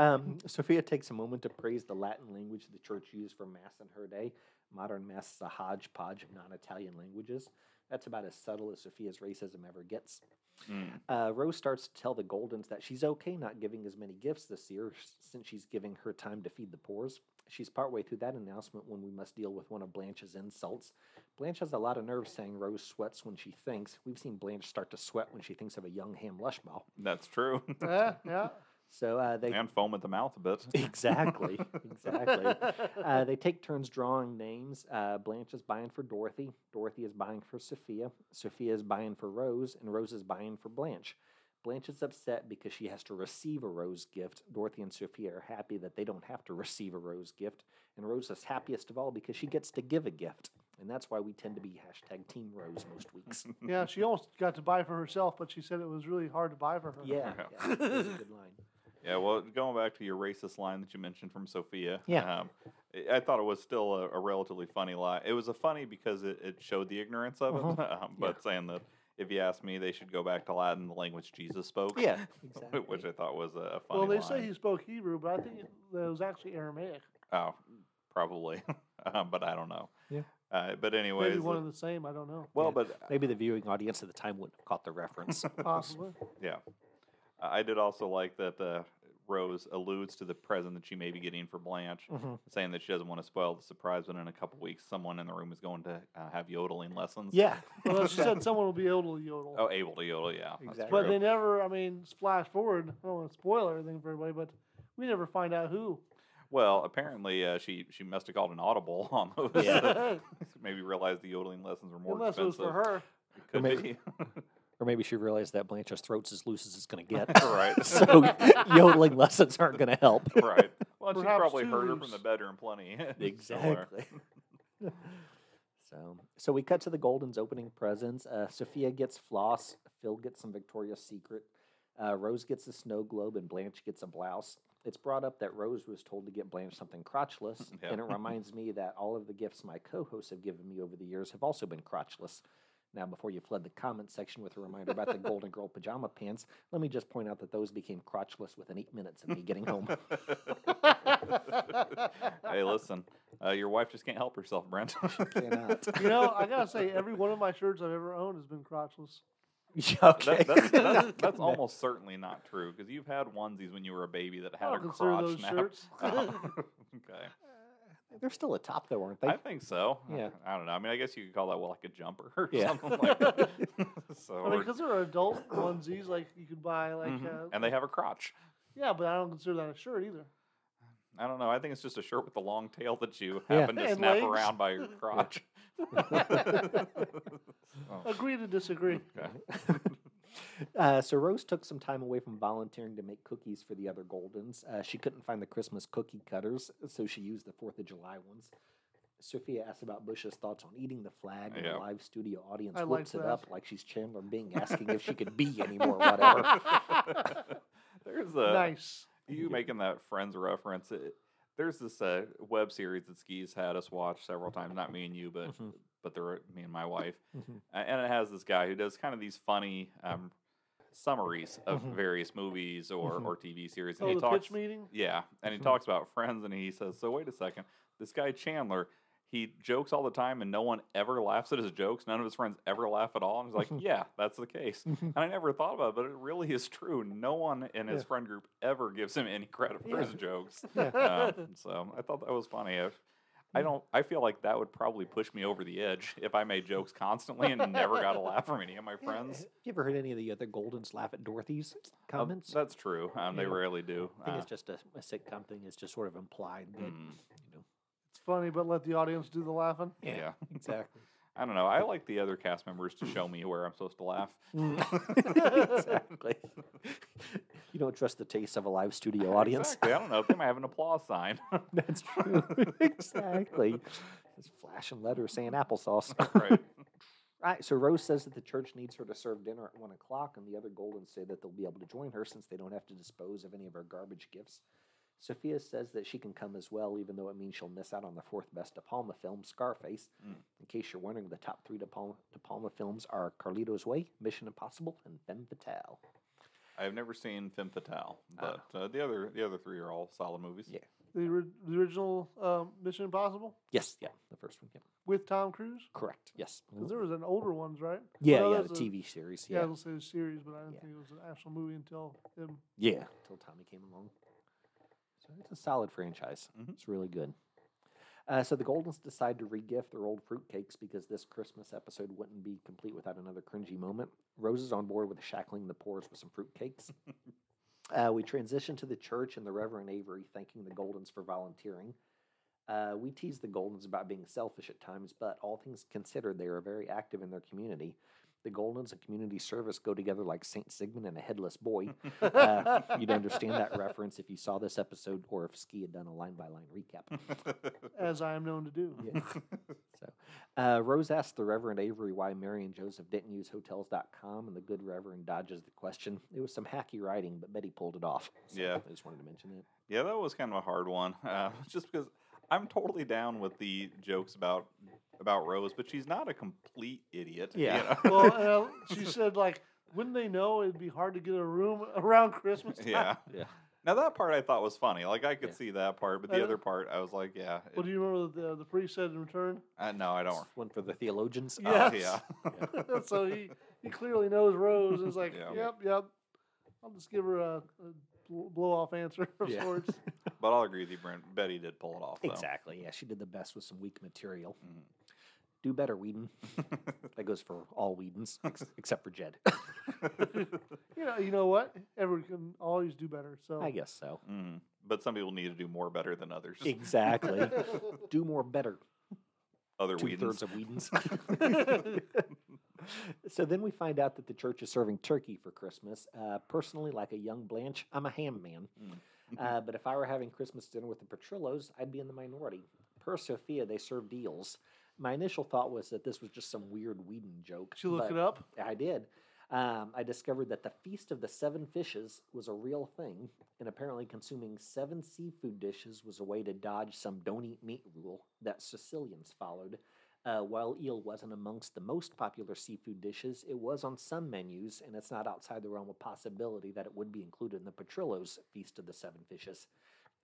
Um, Sophia takes a moment to praise the Latin language the church used for Mass in her day. Modern Mass is a hodgepodge of non Italian languages. That's about as subtle as Sophia's racism ever gets. Mm. Uh, Rose starts to tell the Goldens that she's okay not giving as many gifts this year since she's giving her time to feed the poors. She's partway through that announcement when we must deal with one of Blanche's insults. Blanche has a lot of nerve saying Rose sweats when she thinks. We've seen Blanche start to sweat when she thinks of a young Ham Lushbaugh. That's true. yeah, yeah. *laughs* So uh, they and foam at the mouth a bit. *laughs* exactly, exactly. *laughs* Uh, they take turns drawing names. Uh, Blanche is buying for Dorothy. Dorothy is buying for Sophia. Sophia is buying for Rose, and Rose is buying for Blanche. Blanche is upset because she has to receive a rose gift. Dorothy and Sophia are happy that they don't have to receive a rose gift. And Rose is happiest of all because she gets to give a gift. And that's why we tend to be hashtag Team Rose most weeks. yeah, she almost got to buy for herself, but she said it was really hard to buy for her. Yeah, yeah that's a good *laughs* line. Yeah, well, going back to your racist line that you mentioned from Sophia, Yeah. um, I- I thought it was still a, a relatively funny lie. It was a funny because it, it showed the ignorance of it, Mhm. *laughs* um, but saying that if you ask me, they should go back to Latin, the language Jesus spoke. Yeah, *laughs* exactly. which. I thought was a, a funny Well, they line. say he spoke Hebrew, but I think it, it was actually Aramaic. Oh, probably, *laughs* um, but I don't know. Yeah. Uh, but anyways, Maybe one uh, of the same. I don't know. well, Yeah. but Maybe the viewing audience at the time wouldn't have caught the reference. Possibly. Yeah. I I did also like that uh, Rose alludes to the present that she may be getting for Blanche, Mhm. saying that she doesn't want to spoil the surprise, but in a couple weeks, someone in the room is going to uh, have yodeling lessons. Yeah. Well, she said *laughs* someone will be able to yodel. Oh, able to yodel, yeah. Exactly. but they never, I mean, flash forward. I don't want to spoil everything for everybody, but we never find out who. well, apparently uh, she she must have called an audible on those. Yeah. *laughs* Maybe realized the yodeling lessons were more Unless it was expensive. for her. Could maybe- be. *laughs* Or maybe she realized that Blanche's throat's as loose as it's going to get. *laughs* right. *laughs* so yodeling lessons aren't going to help. *laughs* right. Well, she Perhaps probably heard her from the bedroom plenty. so, Exactly. so, so we cut to the Goldens opening presents. Uh, Sophia gets floss. Phil gets some Victoria's Secret. Uh, Rose gets a snow globe, and Blanche gets a blouse. It's brought up that Rose was told to get Blanche something crotchless, Yeah. and it reminds me that all of the gifts my co-hosts have given me over the years have also been crotchless. Now, before you flood the comment section with a reminder about the *laughs* Golden Girl pajama pants, let me just point out that those became crotchless within eight minutes of me getting home. *laughs* hey, listen, uh, your wife just can't help herself, Brent. *laughs* she Cannot. You know, I gotta say, every one of my shirts I've ever owned has been crotchless. okay. That, that's, that's, that's almost certainly not true because you've had onesies when you were a baby that I had a crotch those snap. shirts. Oh, okay, They're still a top, though, aren't they? I think so. Yeah. I don't know. I mean, I guess you could call that well, like a jumper or Yeah. something like that. *laughs* *laughs* so, I mean, because there are adult onesies, like you could buy, like, Mhm. uh, and they have a crotch. yeah, but I don't consider that a shirt either. I don't know. I think it's just a shirt with a long tail that you Yeah. happen to And snap legs. around by your *laughs* crotch. Oh, Agree to disagree. okay. *laughs* Uh, so Rose took some time away from volunteering to make cookies for the other Goldens. Uh, she couldn't find the Christmas cookie cutters, so she used the Fourth of July ones. Sophia asked about Bush's thoughts on eating the flag, and Yeah. the live studio audience I whips it up like she's Chandler Bing asking if she could be anymore, whatever. *laughs* There's a nice. you making that Friends reference. It, there's this uh, web series that Skis had us watch several times. Not me and you, but Mhm. But they're me and my wife. Mhm. A- and it has this guy who does kind of these funny um, summaries of Mhm. various movies or, Mhm. or TV series. Oh, he the talks, pitch meeting? yeah, and he Mhm. talks about Friends, and he says, "So wait a second, this guy Chandler." He jokes all the time, and no one ever laughs at his jokes. None of his friends ever laugh at all. And he's like. *laughs* "Yeah, that's the case." And I never thought about it, but it really is true. No one in his Yeah. friend group ever gives him any credit for Yeah. his jokes. *laughs* Yeah. Um, so I thought that was funny. I, I don't. I feel like that would probably push me over the edge *laughs* if I made jokes constantly and never got a *laughs* laugh from any of my friends. You ever heard any of the other Goldens laugh at Dorothy's Uh, comments? that's true. Um, They rarely do. I think Uh, it's just a, a sitcom thing. It's just sort of implied that, mm, you know. It's funny, but let the audience do the laughing. yeah. *laughs* exactly. I don't know. I like the other cast members to show me where I'm supposed to laugh. *laughs* Mm. exactly. *laughs* You don't trust the taste of a live studio audience. Exactly. I don't know. They might have an applause sign. *laughs* That's true. exactly. It's flashing letters saying applesauce. right. Right. So Rose says that the church needs her to serve dinner at one o'clock, and the other Goldens say that they'll be able to join her since they don't have to dispose of any of her garbage gifts. Sophia says that she can come as well, even though it means she'll miss out on the fourth best De Palma film, Scarface. Mm. In case you're wondering, the top three De Palma, De Palma films are Carlito's Way, Mission Impossible, and Femme Fatale. I've never seen Femme Fatale, but uh, the other the other three are all solid movies. Yeah. The, ori- the original um, Mission Impossible Yes, yeah, the first one. Yeah. with Tom Cruise? Correct. Yes. Because there was an older ones, right? Yeah, Well, yeah, that's the a- TV series. Yeah, Yeah. I was gonna say the series, but I didn't Yeah. think it was an actual movie until him. Yeah, until Tommy came along. It's a solid franchise. Mhm. It's really good. Uh, so the Goldens decide to regift their old fruitcakes because this Christmas episode wouldn't be complete without another cringy moment. Rose is on board with shackling the pores with some fruitcakes. *laughs* uh, we transition to the church and the Reverend Avery thanking the Goldens for volunteering. Uh, we tease the Goldens about being selfish at times, but all things considered, they are very active in their community. The Goldens and community service go together like Saint Sigmund and a headless boy. *laughs* Uh, you'd understand that reference if you saw this episode or if Ski had done a line by line recap. *laughs* as I am known to do. Yeah. So, uh, Rose asked the Reverend Avery why Mary and Joseph didn't use Hotels.com, and the good Reverend dodges the question. It was some hacky writing, but Betty pulled it off. So Yeah. I just wanted to mention that. Yeah, that was kind of a hard one. Uh, *laughs* just because I'm totally down with the jokes about about Rose, but she's not a complete idiot. you Yeah. know? well, *laughs* uh, she said like, wouldn't they know it'd be hard to get a room around Christmas? *laughs* time? yeah. Yeah. Now that part I thought was funny. Like I could Yeah. see that part, but the know- other part I was like, yeah. Well, do you remember what the the priest said in return? uh, no, I don't. One for the theologians. Oh, Yes. *laughs* yeah. so he he clearly knows Rose. It's like, Yeah. yep, yep. I'll just give her a, a blow off answer of Yeah. sorts. but I'll agree with you, Brent. Betty did pull it off. Though. Exactly. Yeah, she did the best with some weak material. Mhm. Do better, Whedon. *laughs* That goes for all Whedons, ex- *laughs* except for Jed. *laughs* You know, you know what? Everyone can always do better. So I guess so. Mhm. But some people need to do more better than others. Exactly. Do more better. Other Two Whedons. thirds of Whedons. so then we find out that the church is serving turkey for Christmas. Uh, personally, like a young Blanche, I'm a ham man. Mm. Uh, but if I were having Christmas dinner with the Petrillos, I'd be in the minority. Per Sophia, they serve deals. My initial thought was that this was just some weird Whedon joke. Did you look it up? I did. Um, I discovered that the Feast of the Seven Fishes was a real thing, and apparently consuming seven seafood dishes was a way to dodge some don't eat meat rule that Sicilians followed. Uh, while eel wasn't amongst the most popular seafood dishes, it was on some menus, and it's not outside the realm of possibility that it would be included in the Petrillo's Feast of the Seven Fishes.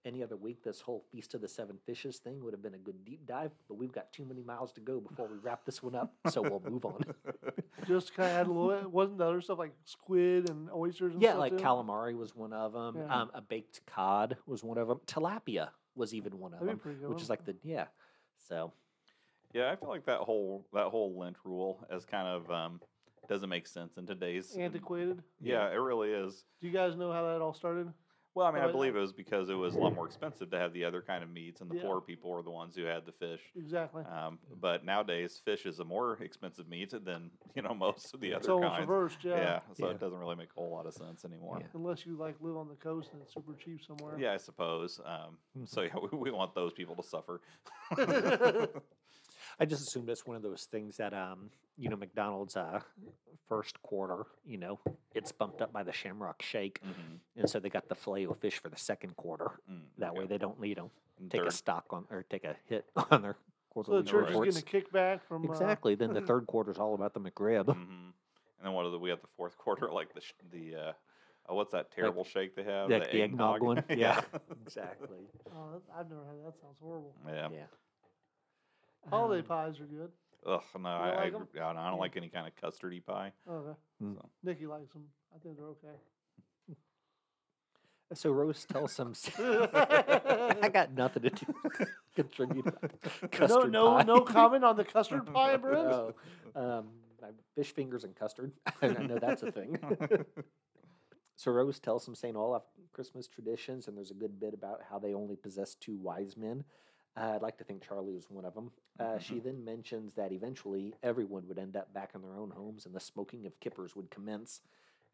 Any other week, this whole Feast of the Seven Fishes thing would have been a good deep dive, but we've got too many miles to go before we wrap this one up, so we'll move on. *laughs* Just kind of add a little. Wasn't the other stuff like squid and oysters and yeah, stuff like too? calamari was one of them. Yeah. Um, a baked cod was one of them. Tilapia was even one of That'd them, pretty good which is like the yeah. So Yeah, I feel like that whole that whole Lent rule is kind of um, doesn't make sense in today's. antiquated. Yeah, it really is. Do you guys know how that all started? Well, I mean, I believe it was because it was a lot more expensive to have the other kind of meats, and the Yeah. poor people were the ones who had the fish. Exactly. Um, but nowadays, fish is a more expensive meat than you know *laughs* most of the other it's almost kinds. reversed, yeah. Yeah, so Yeah. it doesn't really make a whole lot of sense anymore. Yeah. Unless you like live on the coast and it's super cheap somewhere. Yeah, I suppose. Um, so yeah, *laughs* we, we want those people to suffer. *laughs* I just assumed it's one of those things that um, you know, McDonald's uh first quarter, you know, it's bumped up by the Shamrock Shake, Mhm. and so they got the filet o fish for the second quarter. Mm, That way they don't, you know, And take a stock on or take a hit *laughs* on their So quarterly the church reports. is getting a kickback from uh, Exactly. Then the *laughs* third quarter is all about the McRib. Mhm. And then what are the we have the fourth quarter like the sh- the uh, oh, what's that terrible shake they have? Like the eggnog *laughs* one? yeah. exactly. Oh, that, I've never had that. Sounds horrible. yeah. Yeah. Holiday Um, pies are good. Ugh, no, I, like I, 'em? yeah, no, I don't Yeah. like any kind of custardy pie. Okay. Mm. So. Nikki likes them. I think they're okay. *laughs* So Rose tells some. *laughs* I got nothing to do. *laughs* Contribute. No, Custard no, pie. no comment on the custard pie, Brent. No. Um, I- fish fingers and custard. I know that's a thing. so Rose tells some St. Olaf Christmas traditions, and there's a good bit about how they only possess two wise men. Uh, I'd like to think Charlie was one of them. Uh, she then mentions that eventually everyone would end up back in their own homes, and the smoking of kippers would commence.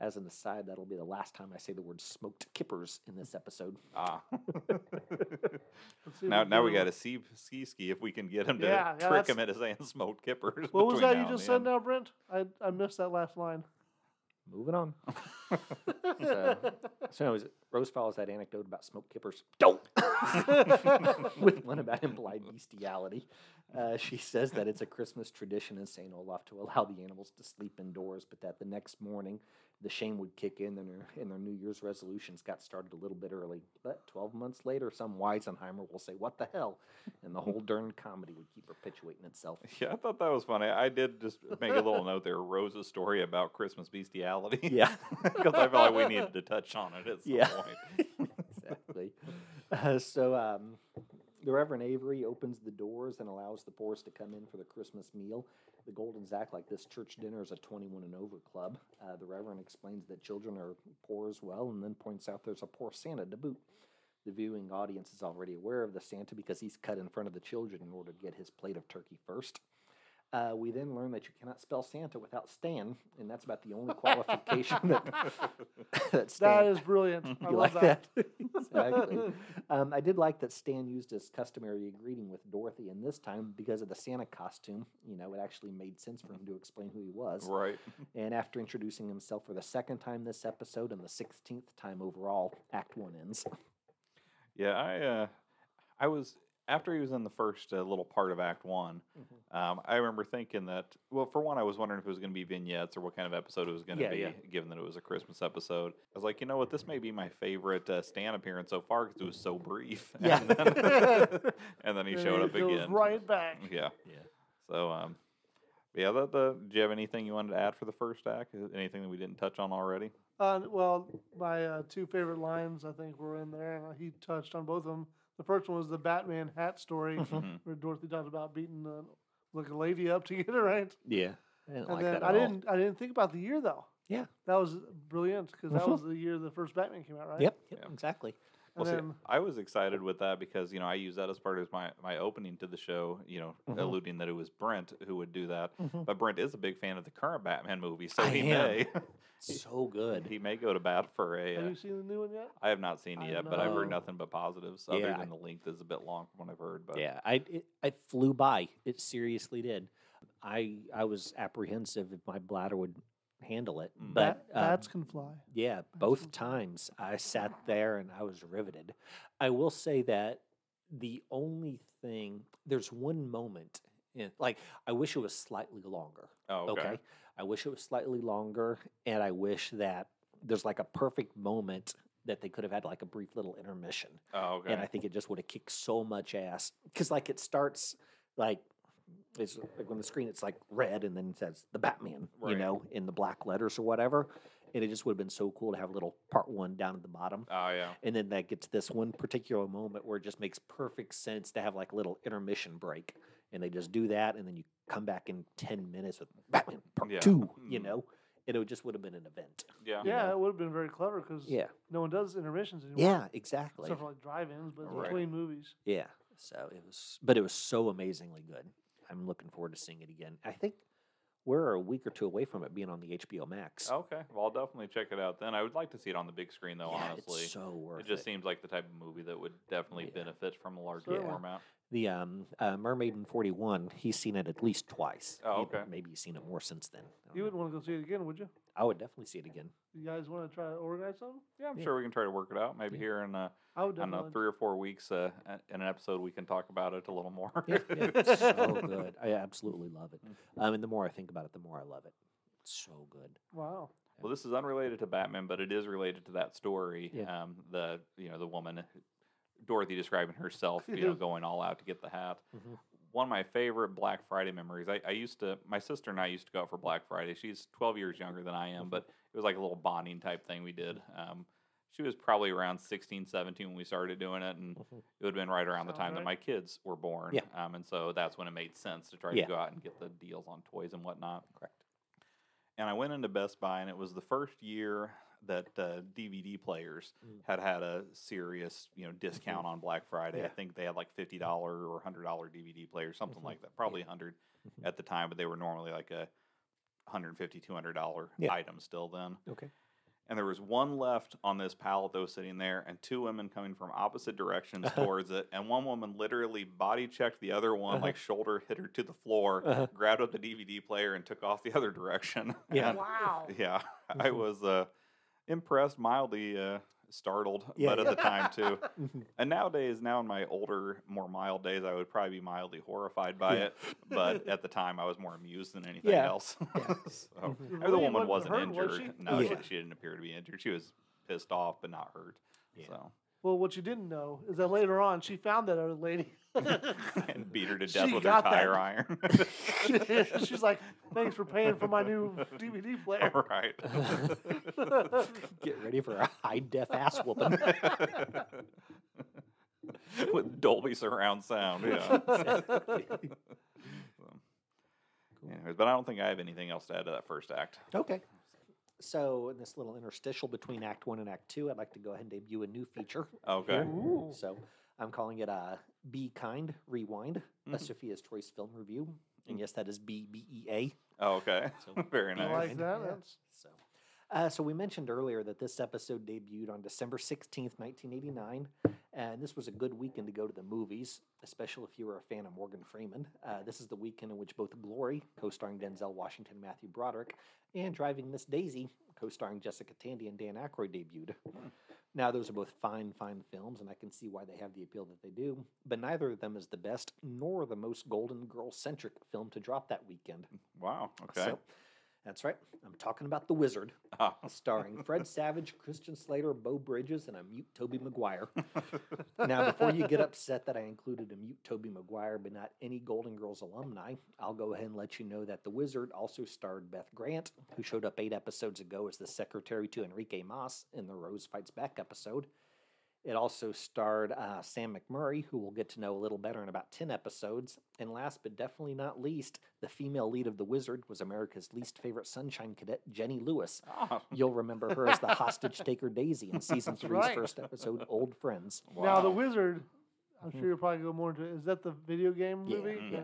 As an aside, that'll be the last time I say the word smoked kippers in this episode. ah. *laughs* Let's see if now, now we got to see ski ski if we can get him to Yeah, yeah, trick him that's- into saying *laughs* smoked kippers. What was that you just said end. now, Brent? I, I missed that last line. Moving on. *laughs* So, so anyways, Rose follows that anecdote about smoke kippers. Don't! *laughs* With one about implied bestiality. Uh, she says that it's a Christmas tradition in St. Olaf to allow the animals to sleep indoors, but that the next morning the shame would kick in and their, and their New Year's resolutions got started a little bit early. But 12 months later, some Weisenheimer will say, What the hell? And the whole *laughs* darn comedy would keep perpetuating itself. Yeah, I thought that was funny. I did just make a little note there. Rose's story about Christmas bestiality. *laughs* Yeah. *laughs* because I felt like we needed to touch on it at some Yeah. point. exactly. Uh, so um, the Reverend Avery opens the doors and allows the poors to come in for the Christmas meal. The Goldens act like this church dinner is a 21 and over club. Uh, the Reverend explains that children are poor as well and then points out there's a poor Santa to boot. The viewing audience is already aware of the Santa because he's cut in front of the children in order to get his plate of turkey first. Uh, we then learn that you cannot spell Santa without Stan, and that's about the only qualification that, *laughs* that Stan That is brilliant. *laughs* I you love like that? *laughs* exactly. Um, I did like that Stan used his customary greeting with Dorothy, and this time, because of the Santa costume, you know, it actually made sense for him to explain who he was. right. And after introducing himself for the second time this episode and the 16th time overall, Act 1 ends. Yeah, I uh, I was after he was in the first uh, little part of Act One. Mhm. Um, I remember thinking that. Well, for one, I was wondering if it was going to be vignettes or what kind of episode it was going to Yeah, be, yeah. given that it was a Christmas episode. I was like, you know what, this may be my favorite uh, Stan appearance so far because it was so brief. *laughs* Yeah. and then, *laughs* and then he And showed it up goes again. right back. *laughs* Yeah. Yeah. So, um, yeah. The, the, do you have anything you wanted to add for the first act? Anything that we didn't touch on already? Uh, well, my uh, two favorite lines, I think, were in there, and he touched on both of them. The first one was the Batman hat story, Mhm. where Dorothy talked about beating uh, like a lady up to get it right. Yeah. I didn't And like then that at I all. didn't, I didn't think about the year though. Yeah. that was brilliant because that Mhm. was the year the first Batman came out, right? Yep, yep, Yeah. exactly. Well, see, then, I was excited with that because you know I use that as part of my my opening to the show. You know, Mhm. alluding that it was Brent who would do that, Mhm. but Brent is a big fan of the current Batman movie, so I he am. may *laughs* So good. he may go to bat for a. have Uh, you seen the new one yet? I have not seen it I yet, but I've heard nothing but positives. Other Yeah, than the length is a bit long from what I've heard. But Yeah, I it, it flew by. It seriously did. I I was apprehensive if my bladder would handle it, Mm. but Bat- um, bats can fly. yeah, both times I sat there and I was riveted. I will say that the only thing there's one moment, in, like I wish it was slightly longer. oh, okay. Okay. I wish it was slightly longer, and I wish that there's like a perfect moment that they could have had like a brief little intermission. Oh, okay. And I think it just would have kicked so much ass because like it starts like it's like on the screen it's like red and then it says the Batman, you know, in the black letters or whatever. And it just would have been so cool to have a little part one down at the bottom. oh yeah. And then that gets this one particular moment where it just makes perfect sense to have like a little intermission break. And they just do that, and then you come back in ten minutes with Batman Part Yeah. Two. You Mm. know, and it just would have been an event. Yeah. Yeah, it would have been very clever because Yeah, no one does intermissions anymore. yeah, exactly. Except for like drive-ins, but Right. between movies. Yeah. So it was, but it was so amazingly good. I'm looking forward to seeing it again. I think we're a week or two away from it being on the HBO Max. Okay. Well, I'll definitely check it out then. I would like to see it on the big screen though. yeah, honestly, it's so worth it just it. seems like the type of movie that would definitely Yeah. benefit from a larger format. The um, uh, Mermaid in 41, he's seen it at least twice. Oh, He- okay. Maybe he's seen it more since then. I don't You know. wouldn't want to go see it again, would you? I would definitely see it again. You guys want to try to organize something? Yeah, I'm Yeah. sure we can try to work it out. Maybe Yeah. here in uh, I would I don't know definitely. three or four weeks uh, a- in an episode we can talk about it a little more. Yeah, yeah, *laughs* it's so good. I absolutely love it. Um, and the more I think about it, the more I love it. It's so good. Wow. Well, this is unrelated to Batman, but it is related to that story. Yeah. Um, the you know the woman, Dorothy describing herself, you know, *laughs* going all out to get the hat. Mhm. One of my favorite Black Friday memories. I, I used to, my sister and I used to go out for Black Friday. She's 12 years younger than I am, but it was like a little bonding type thing we did. Um, she was probably around 16, 17 when we started doing it, and Mhm. it would have been right around the Sounds time that my kids were born. Yeah. Um, and so that's when it made sense to try Yeah. to go out and get the deals on toys and whatnot Correct. and I went into Best Buy, and it was the first year that uh, DVD players Mm. had had a serious, you know, discount on Black Friday. I think they had like fifty dollar or hundred dollar DVD players, something Mhm. like that. Probably 100 Mhm. at the time, but they were normally like a 150 200 dollar Yeah. item still then. Okay. And there was one left on this pallet that was sitting there, and two women coming from opposite directions towards it. And one woman literally body checked the other one, Uh-huh. like shoulder hit her to the floor, Uh-huh. grabbed up the DVD player, and took off the other direction. Yeah. And *laughs* Wow. yeah, I Mhm. was uh, impressed, mildly uh, startled, Yeah, but at the time too. *laughs* Mhm. And nowadays, now in my older, more mild days, I would probably be mildly horrified by Yeah. it. But at the time, I was more amused than anything Yeah, else. yeah. *laughs* so, Mhm. the woman wasn't wasn't hurt, was injured. she? No, Yeah. she, she didn't appear to be injured. She was pissed off, but not hurt. Yeah. So Well, what you didn't know is that later on she found that other lady. *laughs* and beat her to death She with her got that. tire iron. *laughs* *laughs* She's like, "Thanks for paying for my new DVD player." right. Get ready for a high def ass whooping. with Dolby surround sound. Yeah. So, anyways, but I don't think I have anything else to add to that first act. Okay. So, in this little interstitial between Act One and Act Two, I'd like to go ahead and debut a new feature. Okay. Ooh. So, I'm calling it uh, Be Kind Rewind, a Mhm. Sophia's Choice film review. And yes, that is B B E A. Oh, okay. So, *laughs* Very be I nice. like that. yeah. So, uh, so we mentioned earlier that this episode debuted on December 16th, 1989. And this was a good weekend to go to the movies, especially if you were a fan of Morgan Freeman. Uh, this is the weekend in which both Glory, co starring Denzel Washington and Matthew Broderick, and Driving Miss Daisy, co starring Jessica Tandy and Dan Aykroyd, debuted. Now, those are both fine, fine films, and I can see why they have the appeal that they do, but neither of them is the best nor the most Golden Girl centric film to drop that weekend. Wow. Okay. So, that's right. I'm talking about The Wizard, Ah. starring *laughs* Fred Savage, Christian Slater, Beau Bridges, and a mute Tobey Maguire. *laughs* now, before you get upset that I included a mute Tobey Maguire, but not any Golden Girls alumni, I'll go ahead and let you know that The Wizard also starred Beth Grant, who showed up eight episodes ago as the secretary to Enrique Mas in the Rose Fights Back episode. It also starred uh, Sam McMurray, who we'll get to know a little better in about 10 episodes. And last but definitely not least, the female lead of The Wizard was America's least favorite Sunshine Cadet, Jenny Lewis. Ah, You'll remember her as the *laughs* hostage taker Daisy in season That's three's right. first episode, Old Friends. Now the wizard. I'm sure you'll probably go more into. Is that the video game Yeah, movie? yeah.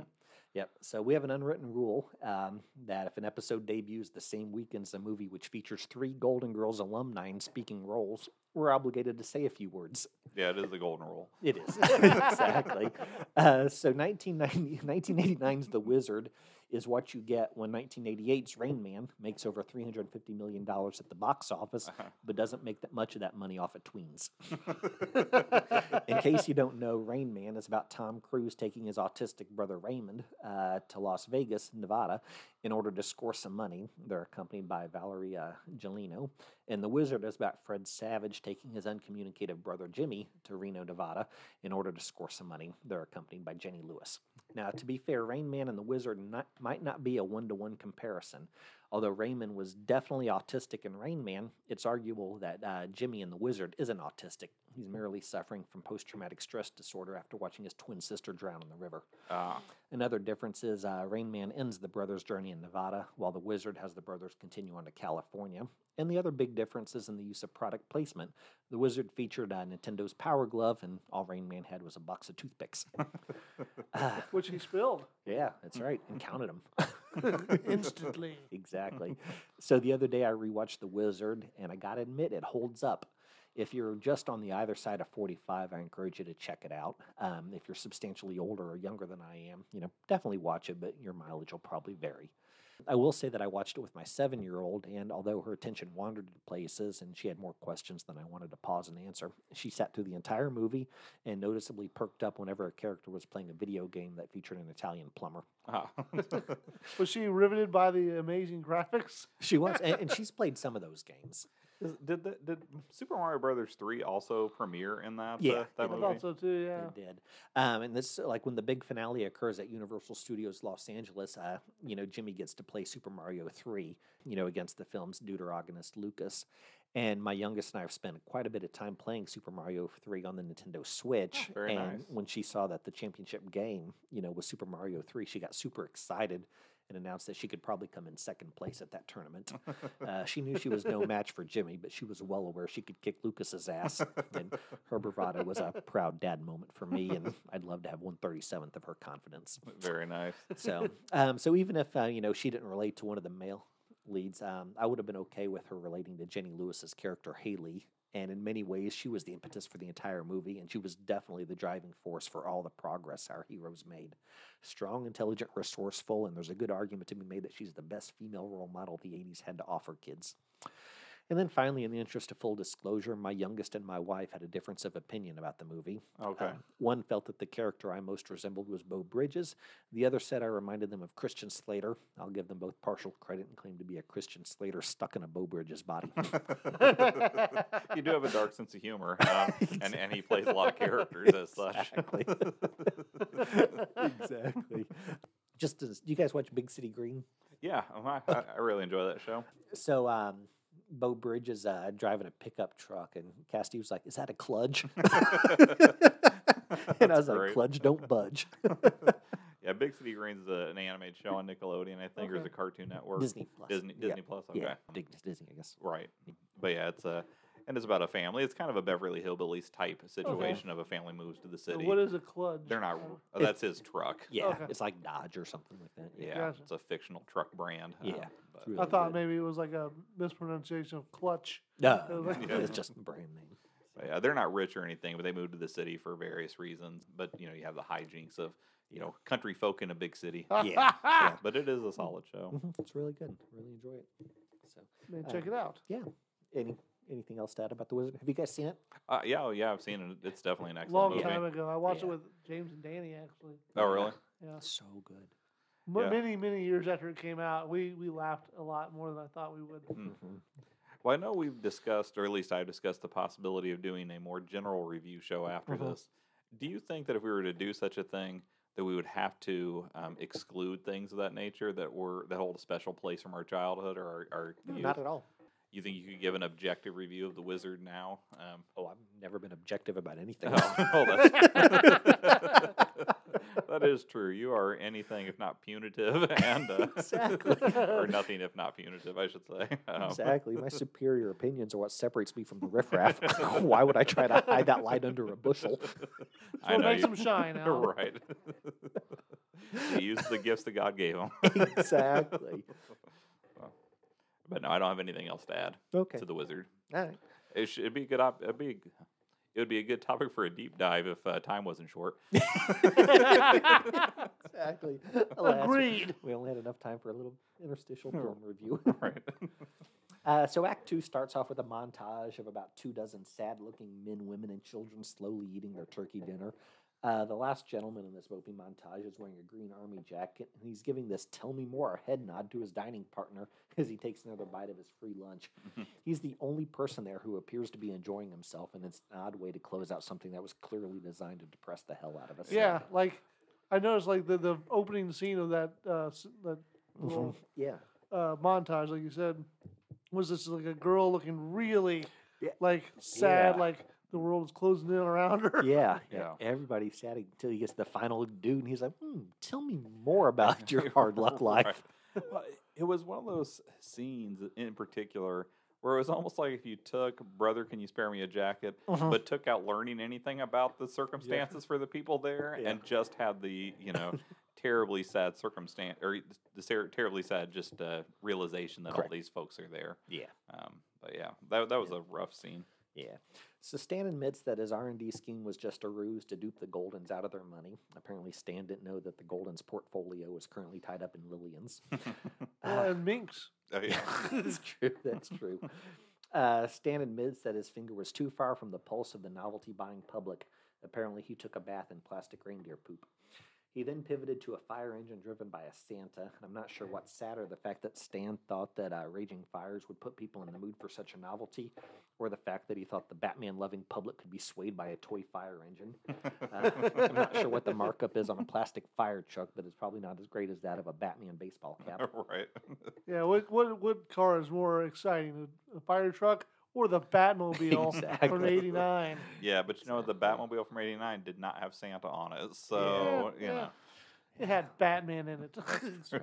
Yep. So we have an unwritten rule um, that if an episode debuts the same weekend as a movie which features three Golden Girls alumni in speaking roles, we're obligated to say a few words. Yeah, it is the golden rule. It is. *laughs* exactly. Uh, so 1990, 1989's The Wizard is what you get when 1988's Rain Man makes over $350 million at the box office, but doesn't make that much of that money off of tweens. *laughs* In case you don't know, Rain Man is about Tom Cruise taking his autistic brother Raymond uh, to Las Vegas, Nevada, in order to score some money. They're accompanied by Valeria Golino. And The Wizard is about Fred Savage taking his uncommunicative brother Jimmy to Reno, Nevada, in order to score some money. They're accompanied by Jenny Lewis. Now, to be fair, Rain Man and the Wizard not, might not be a one to one comparison. Although Raymond was definitely autistic in Rain Man, it's arguable that uh, Jimmy in the Wizard isn't autistic. He's merely suffering from post traumatic stress disorder after watching his twin sister drown in the river. Ah, Another difference is uh, Rain Man ends the brothers' journey in Nevada, while the Wizard has the brothers continue on to California. And the other big difference is in the use of product placement. The Wizard featured uh, Nintendo's Power Glove, and all Rain Man had was a box of toothpicks. uh, *laughs* Which he spilled yeah, that's right, and counted them. *laughs* instantly. *laughs* exactly. So the other day I rewatched The Wizard, and I gotta admit, it holds up. If you're just on the either side of 45, I encourage you to check it out. Um, if you're substantially older or younger than I am, you know, definitely watch it, but your mileage will probably vary. I will say that I watched it with my seven year old, and although her attention wandered to places and she had more questions than I wanted to pause and answer, she sat through the entire movie and noticeably perked up whenever a character was playing a video game that featured an Italian plumber. ah. *laughs* Was she riveted by the amazing graphics? She was, and, and *laughs* she's played some of those games. Is- did the, did Super Mario Brothers three also premiere in that? Yeah, uh, that I movie. thought so too. Yeah. They did. Um, and this, like, when the big finale occurs at Universal Studios Los Angeles, uh, you know, Jimmy gets to play Super Mario 3, you know, against the film's deuteragonist Lucas. And my youngest and I have spent quite a bit of time playing Super Mario 3 on the Nintendo Switch. very and nice. when she saw that the championship game, you know, was Super Mario 3, she got super excited and announced that she could probably come in second place at that tournament. Uh, she knew she was no match for Jimmy, but she was well aware she could kick Lucas's ass. And her bravado was a proud dad moment for me, and I'd love to have one thirty seventh of her confidence. Very nice. So, um, so even if uh, you know she didn't relate to one of the male leads, um, I would have been okay with her relating to Jenny Lewis's character Haley. And in many ways, she was the impetus for the entire movie, and she was definitely the driving force for all the progress our heroes made. Strong, intelligent, resourceful, and there's a good argument to be made that she's the best female role model the 80s had to offer kids. And then finally, in the interest of full disclosure, my youngest and my wife had a difference of opinion about the movie. Okay. Um, one felt that the character I most resembled was Beau Bridges. The other said I reminded them of Christian Slater. I'll give them both partial credit and claim to be a Christian Slater stuck in a Beau Bridges body. *laughs* *laughs* you do have a dark sense of humor, *laughs* um, and, and he plays a lot of characters as such. Exactly. exactly. Just as you guys watch Big City Green? yeah, um, I, I I really enjoy that show. So, um, Beau Bridges uh, driving a pickup truck, and Casty was like, "Is that a kludge?" *laughs* and I was That's like, great. "Kludge, don't budge." *laughs* Yeah, Big City Greens is a, an animated show on Nickelodeon, I think, or is a Cartoon Network? Disney Plus. Disney, Yeah. Plus. Okay, Yeah, Disney, I guess. right. But yeah, it's a and it's about a family. It's kind of a Beverly Hillbillies type situation of a family moves to the city. what is a kludge? They're not. Oh, that's his truck. Yeah, Okay. it's like Dodge or something like that. Yeah, Gotcha. it's a fictional truck brand. Yeah, um, it's but- really I thought good. maybe it was like a mispronunciation of clutch. No, It Yeah. it's *laughs* just a brand name. But yeah, they're not rich or anything, but they moved to the city for various reasons. But you know, you have the hijinks of you know country folk in a big city. *laughs* Yeah, yeah. But it is a solid show. Mhm, It's really good. Really enjoy it. So, Man, check Uh, it out. yeah. Any anything else to add about the Wizard? Have you guys seen it? Uh, yeah, oh, yeah, I've seen it. It's definitely an excellent movie. Long movie. time ago, I watched Yeah. it with James and Danny actually. Oh, really? Yeah, So good. M- Yeah. many many years after it came out, we we laughed a lot more than I thought we would. Hmm Well, I know we've discussed, or at least I've discussed, the possibility of doing a more general review show after Mhm. this. Do you think that if we were to do such a thing, that we would have to um, exclude things of that nature that were that hold a special place from our childhood, or are, are you, Not at all. You think you could give an objective review of the Wizard now? Um, Oh, I've never been objective about anything. oh, *laughs* oh, that's, *laughs* that is true. You are anything if not punitive, *laughs* and uh, Exactly. or nothing if not punitive, I should say. Um, Exactly. My superior opinions are what separates me from the riffraff. Why would I try to hide that light under a bushel? I what know makes you- them shine, Al. right. he used the gifts that God gave him. exactly. But no, I don't have anything else to add Okay. to the wizard. All right. It should it'd be a good. Op- it'd be. a g- It would be a good topic for a deep dive if uh, time wasn't short. *laughs* exactly. *laughs* Alas, Agreed. We only had enough time for a little interstitial film review. *laughs* right. Uh, so Act Two starts off with a montage of about two dozen sad-looking men, women, and children slowly eating their turkey dinner. Uh, the last gentleman in this movie montage is wearing a green army jacket, and he's giving this "Tell me more" head nod to his dining partner *laughs* as he takes another bite of his free lunch. he's the only person there who appears to be enjoying himself, and it's an odd way to close out something that was clearly designed to depress the hell out of us. Yeah, like I noticed, like the, the opening scene of that uh, s- that little yeah. uh, montage, like you said, was this like a girl looking really Yeah. like sad, Yeah. like the world is closing in around her. Yeah, *laughs* Yeah. yeah. Everybody's sad until he gets the final dude, and he's like, hmm, "Tell me more about *laughs* your hard luck life." Right. Well, it was one of those scenes in particular where it was almost like if you took "Brother, Can You Spare Me a Jacket," Mhm. but took out learning anything about the circumstances for the people there, Yeah. and just had the you know *laughs* terribly sad circumstance or the ser- terribly sad just uh, realization that Correct. all these folks are there. Yeah. Um, but yeah, that that was Yeah. a rough scene. Yeah. So Stan admits that his R&D scheme was just a ruse to dupe the Goldens out of their money. Apparently, Stan didn't know that the Goldens' portfolio was currently tied up in Lillian's. Well, and Minx. Oh, yeah. *laughs* that's true. That's true. Uh, Stan admits that his finger was too far from the pulse of the novelty buying public. Apparently, he took a bath in plastic reindeer poop. He then pivoted to a fire engine driven by a Santa. And I'm not sure what's sadder the fact that Stan thought that uh, raging fires would put people in the mood for such a novelty, or the fact that he thought the Batman loving public could be swayed by a toy fire engine. *laughs* Uh, I'm not sure what the markup is on a plastic fire truck, but it's probably not as great as that of a Batman baseball cap. *laughs* right. Yeah, what what what car is more exciting, a, a fire truck or the Batmobile *laughs* from '89? Yeah, but you know the Batmobile from '89 did not have Santa on it, so you yeah. know. It had Batman in it. That's right.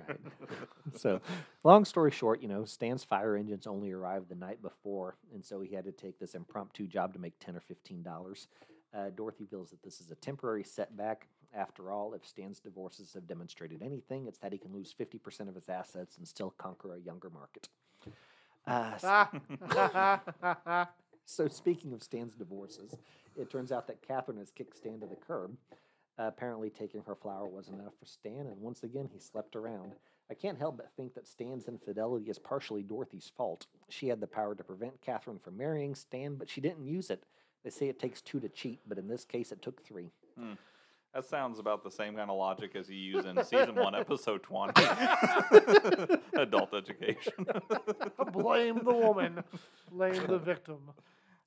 *laughs* so, long story short, you know, Stan's fire engines only arrived the night before, and so he had to take this impromptu job to make ten or fifteen dollars. Uh, Dorothy feels that this is a temporary setback. After all, if Stan's divorces have demonstrated anything, it's that he can lose fifty percent of his assets and still conquer a younger market. Uh, *laughs* so, speaking of Stan's divorces, it turns out that Catherine has kicked Stan to the curb. Uh, apparently, taking her flower wasn't enough for Stan, and once again, he slept around. I can't help but think that Stan's infidelity is partially Dorothy's fault. She had the power to prevent Catherine from marrying Stan, but she didn't use it. They say it takes two to cheat, but in this case, it took three. That sounds about the same kind of logic as you use in season one, *laughs* episode 20. *laughs* Adult education. *laughs* Blame the woman. Blame the victim.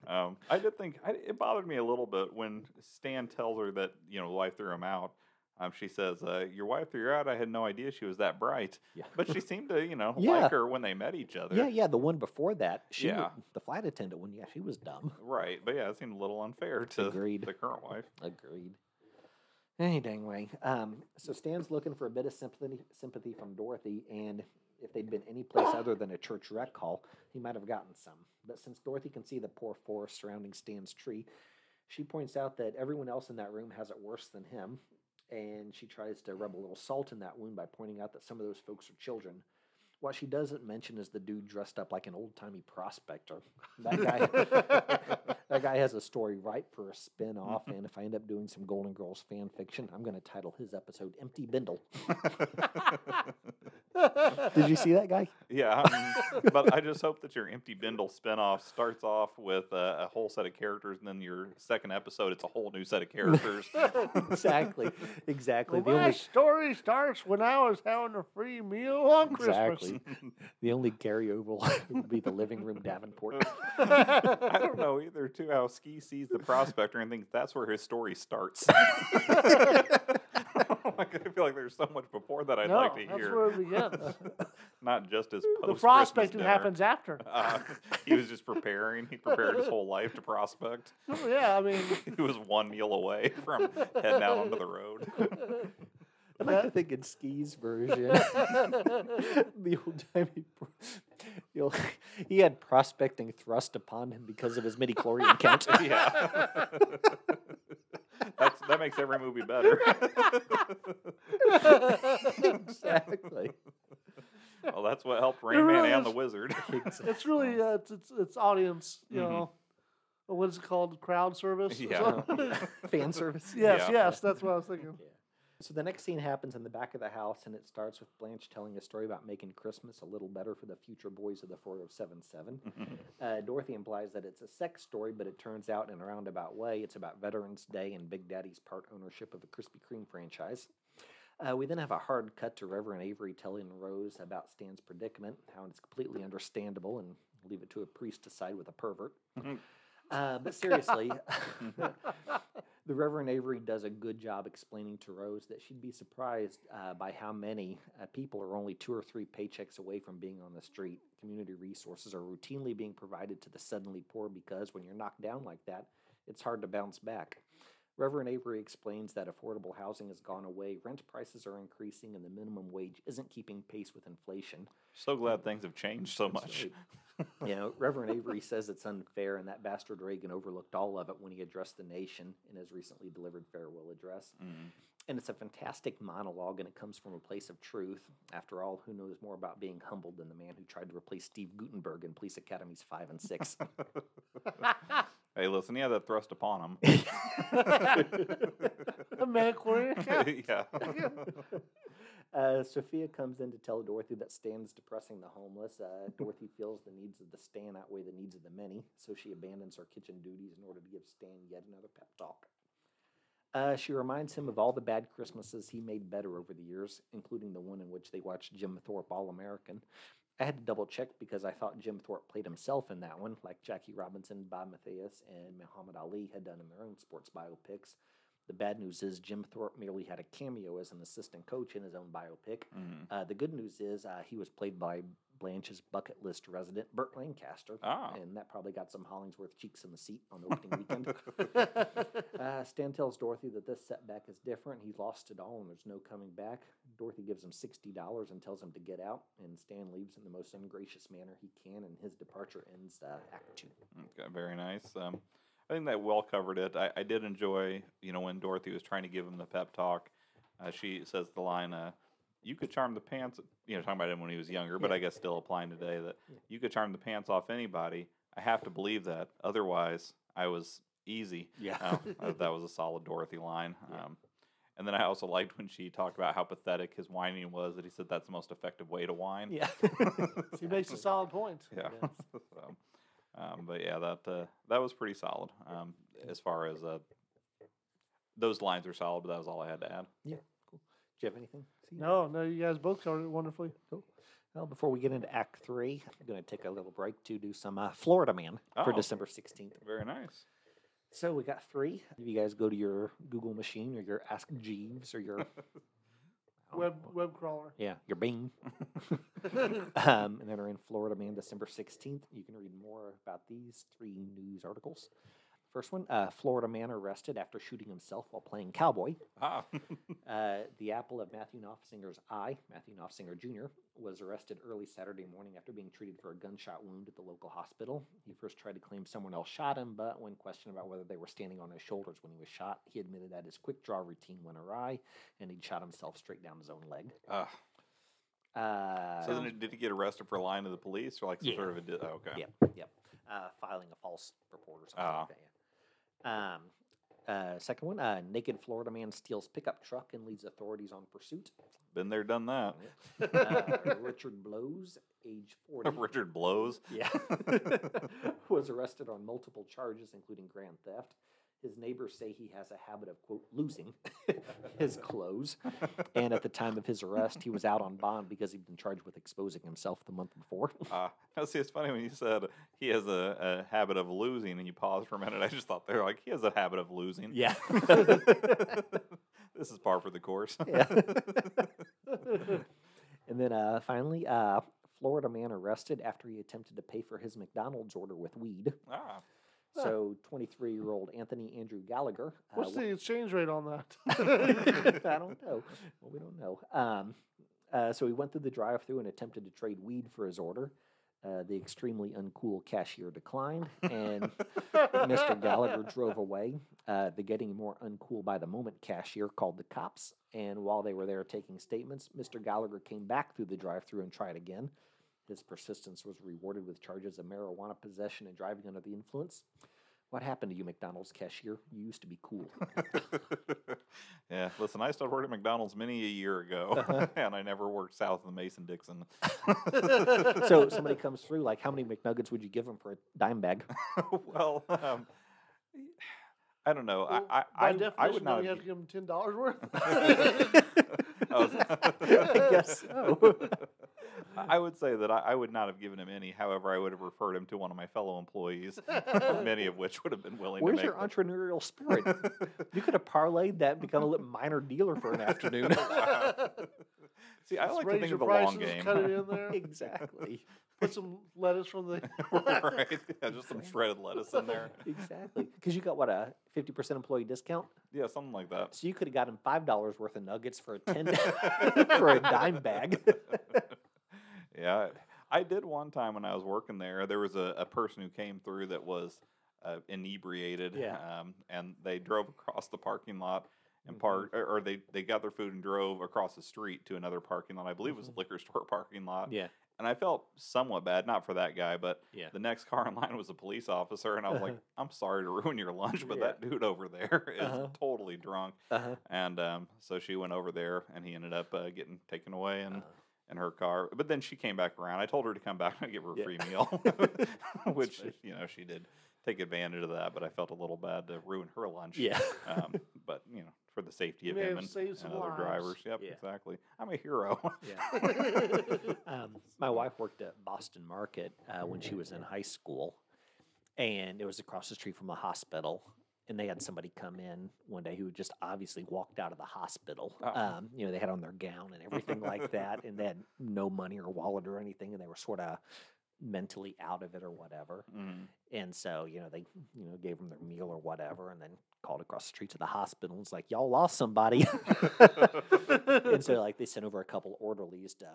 um, I did think I, it bothered me a little bit when Stan tells her that, you know, the wife threw him out. Um, she says, uh, Your wife threw you out. I had no idea she was that bright. Yeah. But she seemed to, you know, Yeah. like her when they met each other. Yeah, yeah, the one before that, she, Yeah. the flight attendant one, yeah, she was dumb. Right. But yeah, it seemed a little unfair to Agreed. the current wife. Agreed. Any dang way. Um, so Stan's looking for a bit of sympathy, sympathy from Dorothy, and if they'd been any place other than a church rec hall, he might have gotten some. But since Dorothy can see the poor forest surrounding Stan's tree, she points out that everyone else in that room has it worse than him, and she tries to rub a little salt in that wound by pointing out that some of those folks are children. What she doesn't mention is the dude dressed up like an old timey prospector. *laughs* That guy, that guy has a story ripe for a spin off, and if I end up doing some Golden Girls fan fiction, I'm going to title his episode Empty Bindle. *laughs* *laughs* Did you see that guy? Yeah, um, *laughs* but I just hope that your Empty Bindle spinoff starts off with a, a whole set of characters, and then your second episode, it's a whole new set of characters. *laughs* exactly, exactly. Well, the my only story starts when I was having a free meal on Christmas. exactly the only Gary carryover will be the living room Davenport. I don't know either, too, how Ski sees the prospector and thinks that's where his story starts. Like, *laughs* I feel like there's so much before that I'd no, like to that's hear. where it begins. *laughs* Not just his the post prospecting happens after. *laughs* Uh, he was just preparing. He prepared his whole life to prospect. Oh, yeah, I mean, He was one meal away from heading out onto the road. I like to think in Ski's version, the old timey, you he had prospecting thrust upon him because of his midi chlorian count. yeah. That's, that makes every movie better. exactly. well, that's what helped Rain Man really and the is. Wizard. *laughs* it's really uh, it's, it's it's audience, you Mhm. know. What is it called? Crowd service. or Yeah. *laughs* Fan service. yes, Yeah. yes, that's what I was thinking. So the next scene happens in the back of the house, and it starts with Blanche telling a story about making Christmas a little better for the future boys of the 4077. Uh, Dorothy implies that it's a sex story, but it turns out in a roundabout way it's about Veterans Day and Big Daddy's part ownership of a Krispy Kreme franchise. Uh, we then have a hard cut to Reverend Avery telling Rose about Stan's predicament, how it's completely understandable, and leave it to a priest to side with a pervert. Uh, but seriously, *laughs* *laughs* the Reverend Avery does a good job explaining to Rose that she'd be surprised uh, by how many uh, people are only two or three paychecks away from being on the street. Community resources are routinely being provided to the suddenly poor because when you're knocked down like that, it's hard to bounce back. Reverend Avery explains that affordable housing has gone away, rent prices are increasing, and the minimum wage isn't keeping pace with inflation. So glad things have changed so much. *laughs* you know, Reverend Avery says it's unfair, and that bastard Reagan overlooked all of it when he addressed the nation in his recently delivered farewell address. Mm. And it's a fantastic monologue, and it comes from a place of truth. After all, who knows more about being humbled than the man who tried to replace Steve Guttenberg in Police Academies 5 and 6? *laughs* Hey, listen, he had that thrust upon him. *laughs* A man yeah. Uh, Sophia comes in to tell Dorothy that Stan is depressing the homeless. Uh, *laughs* Dorothy feels the needs of the Stan outweigh the needs of the many, so she abandons her kitchen duties in order to give Stan yet another pep talk. Uh, she reminds him of all the bad Christmases he made better over the years, including the one in which they watched Jim Thorpe All American. I had to double check because I thought Jim Thorpe played himself in that one, like Jackie Robinson, Bob Mathias, and Muhammad Ali had done in their own sports biopics. The bad news is Jim Thorpe merely had a cameo as an assistant coach in his own biopic. Mhm. Uh, the good news is uh, he was played by Blanche's bucket list resident, Burt Lancaster. Ah. And that probably got some Hollingsworth cheeks in the seat on the opening weekend. *laughs* *laughs* Uh, Stan tells Dorothy that this setback is different. He's lost it all and there's no coming back. Dorothy gives him $60 and tells him to get out. And Stan leaves in the most ungracious manner he can, and his departure ends uh, Act Two. Okay, very nice. Um, I think that well covered it. I, I did enjoy, you know, when Dorothy was trying to give him the pep talk. Uh, she says the line, uh, "You could charm the pants," you know, talking about him when he was younger, but Yeah. I guess still applying today that Yeah. you could charm the pants off anybody. I have to believe that, otherwise, I was easy. Yeah. *laughs* Uh, that was a solid Dorothy line. Yeah. Um, and then I also liked when she talked about how pathetic his whining was. That he said that's the most effective way to whine. Yeah. *laughs* he makes a solid point. Yeah. *laughs* So, um, but yeah, that uh, that was pretty solid. Um, as far as uh, those lines are solid, but that was all I had to add. Do you have anything? See? No, no, you guys both covered it wonderfully. Well, before we get into Act Three, I'm going to take a little break to do some uh, Florida Man for Oh. December 16th. Very nice. So we got three. If You guys go to your Google machine or your Ask Jeeves or your I *laughs* don't Web web crawler. Yeah, your Bing. *laughs* *laughs* um, and then are in Florida Man December 16th. You can read more about these three news articles. First one uh, Florida man arrested after shooting himself while playing cowboy. Ah, *laughs* Uh, the apple of Matthew Knopfsinger's eye, Matthew Knopfsinger Jr., was arrested early Saturday morning after being treated for a gunshot wound at the local hospital. He first tried to claim someone else shot him, but when questioned about whether they were standing on his shoulders when he was shot, he admitted that his quick draw routine went awry and he'd shot himself straight down his own leg. ah. Uh, so then, did he get arrested for lying to the police, or like some Yeah. sort of a? Di- oh, okay. Yep, yep. Uh, filing a false report or something Ah. like that. Yeah. Um, uh, second one, uh, naked Florida man steals pickup truck and leads authorities on pursuit. Been there, done that. Uh, Richard Blows, age 40. *laughs* Richard blows. Yeah. *laughs* was arrested on multiple charges, including grand theft. His neighbors say he has a habit of, quote, losing *laughs* his clothes. And at the time of his arrest, he was out on bond because he'd been charged with exposing himself the month before. Uh, *laughs* now, see, it's funny when you said he has a, a habit of losing, and you paused for a minute. I just thought they're like he has a habit of losing. Yeah. *laughs* this is par for the course. Yeah. and then uh, finally, uh, Florida man arrested after he attempted to pay for his McDonald's order with weed. ah, Huh. So, 23 year old Anthony Andrew Gallagher. uh, What's the exchange rate on that? *laughs* I don't know. Well, we don't know. Um, uh, so he went through the drive-through and attempted to trade weed for his order. Uh, the extremely uncool cashier declined, and *laughs* Mr. Gallagher drove away. Uh, the getting more uncool by the moment cashier called the cops, and while they were there taking statements, Mr. Gallagher came back through the drive-through and tried again. His persistence was rewarded with charges of marijuana possession and driving under the influence. What happened to you, McDonald's cashier? You used to be cool. *laughs* *laughs* yeah, listen, I started working at McDonald's many a year ago, Uh-huh. *laughs* and I never worked south of the Mason Dixon. so somebody comes through, like, how many McNuggets would you give them for a dime bag? well, um, I don't know. Well, I, by I, I, definition, I would don't you have. have to give them ten dollars worth. I I guess so. I would say that I, I would not have given him any. However, I would have referred him to one of my fellow employees, *laughs* many of which would have been willing to Where's your make entrepreneurial spirit? *laughs* You could have parlayed that and become a little minor dealer for an afternoon. Wow. *laughs* See, I like to think of the prices, long game. cut it in there. exactly. Put some lettuce from the. right? Yeah, just some shredded lettuce in there. Exactly. Because you got what a fifty percent employee discount, Yeah, something like that. so you could have gotten five dollars worth of nuggets for a ten for a dime bag. Yeah, I did one time when I was working there. There was a, a person who came through that was uh, inebriated, Yeah. um, and they drove across the parking lot and Mhm. parked, or, or they they got their food and drove across the street to another parking lot. I believe it was a liquor *laughs* store parking lot. Yeah. And I felt somewhat bad, not for that guy, but Yeah. the next *laughs* car in line was a police officer, and I was like, *laughs* "I'm sorry to ruin your lunch, but Yeah. that dude over there is Uh-huh. totally drunk." Uh-huh. And um, so she went over there, and he ended up uh, getting taken away and Uh-huh. In her car. But then she came back around. I told her to come back *laughs* and give her a Yeah. free meal, *laughs* *laughs* which funny. you know she did take advantage of that. But I felt a little bad to ruin her lunch. Yeah. Um, but you know, for the safety You of him and, and other lives. drivers. Yep, Yeah. exactly. I'm a hero. Yeah. um, my wife worked at Boston Market uh, when she was in high school, and it was across the street from a hospital. And they had somebody come in one day who had just obviously walked out of the hospital. Oh. Um, you know, they had on their gown and everything like *laughs* that, and they had no money or wallet or anything, and they were sort of mentally out of it or whatever. Mm. And so, you know, they, you know, gave them their meal or whatever, and then called across the street to the hospital. and was like, y'all lost somebody. *laughs* *laughs* and so, like, they sent over a couple orderlies to,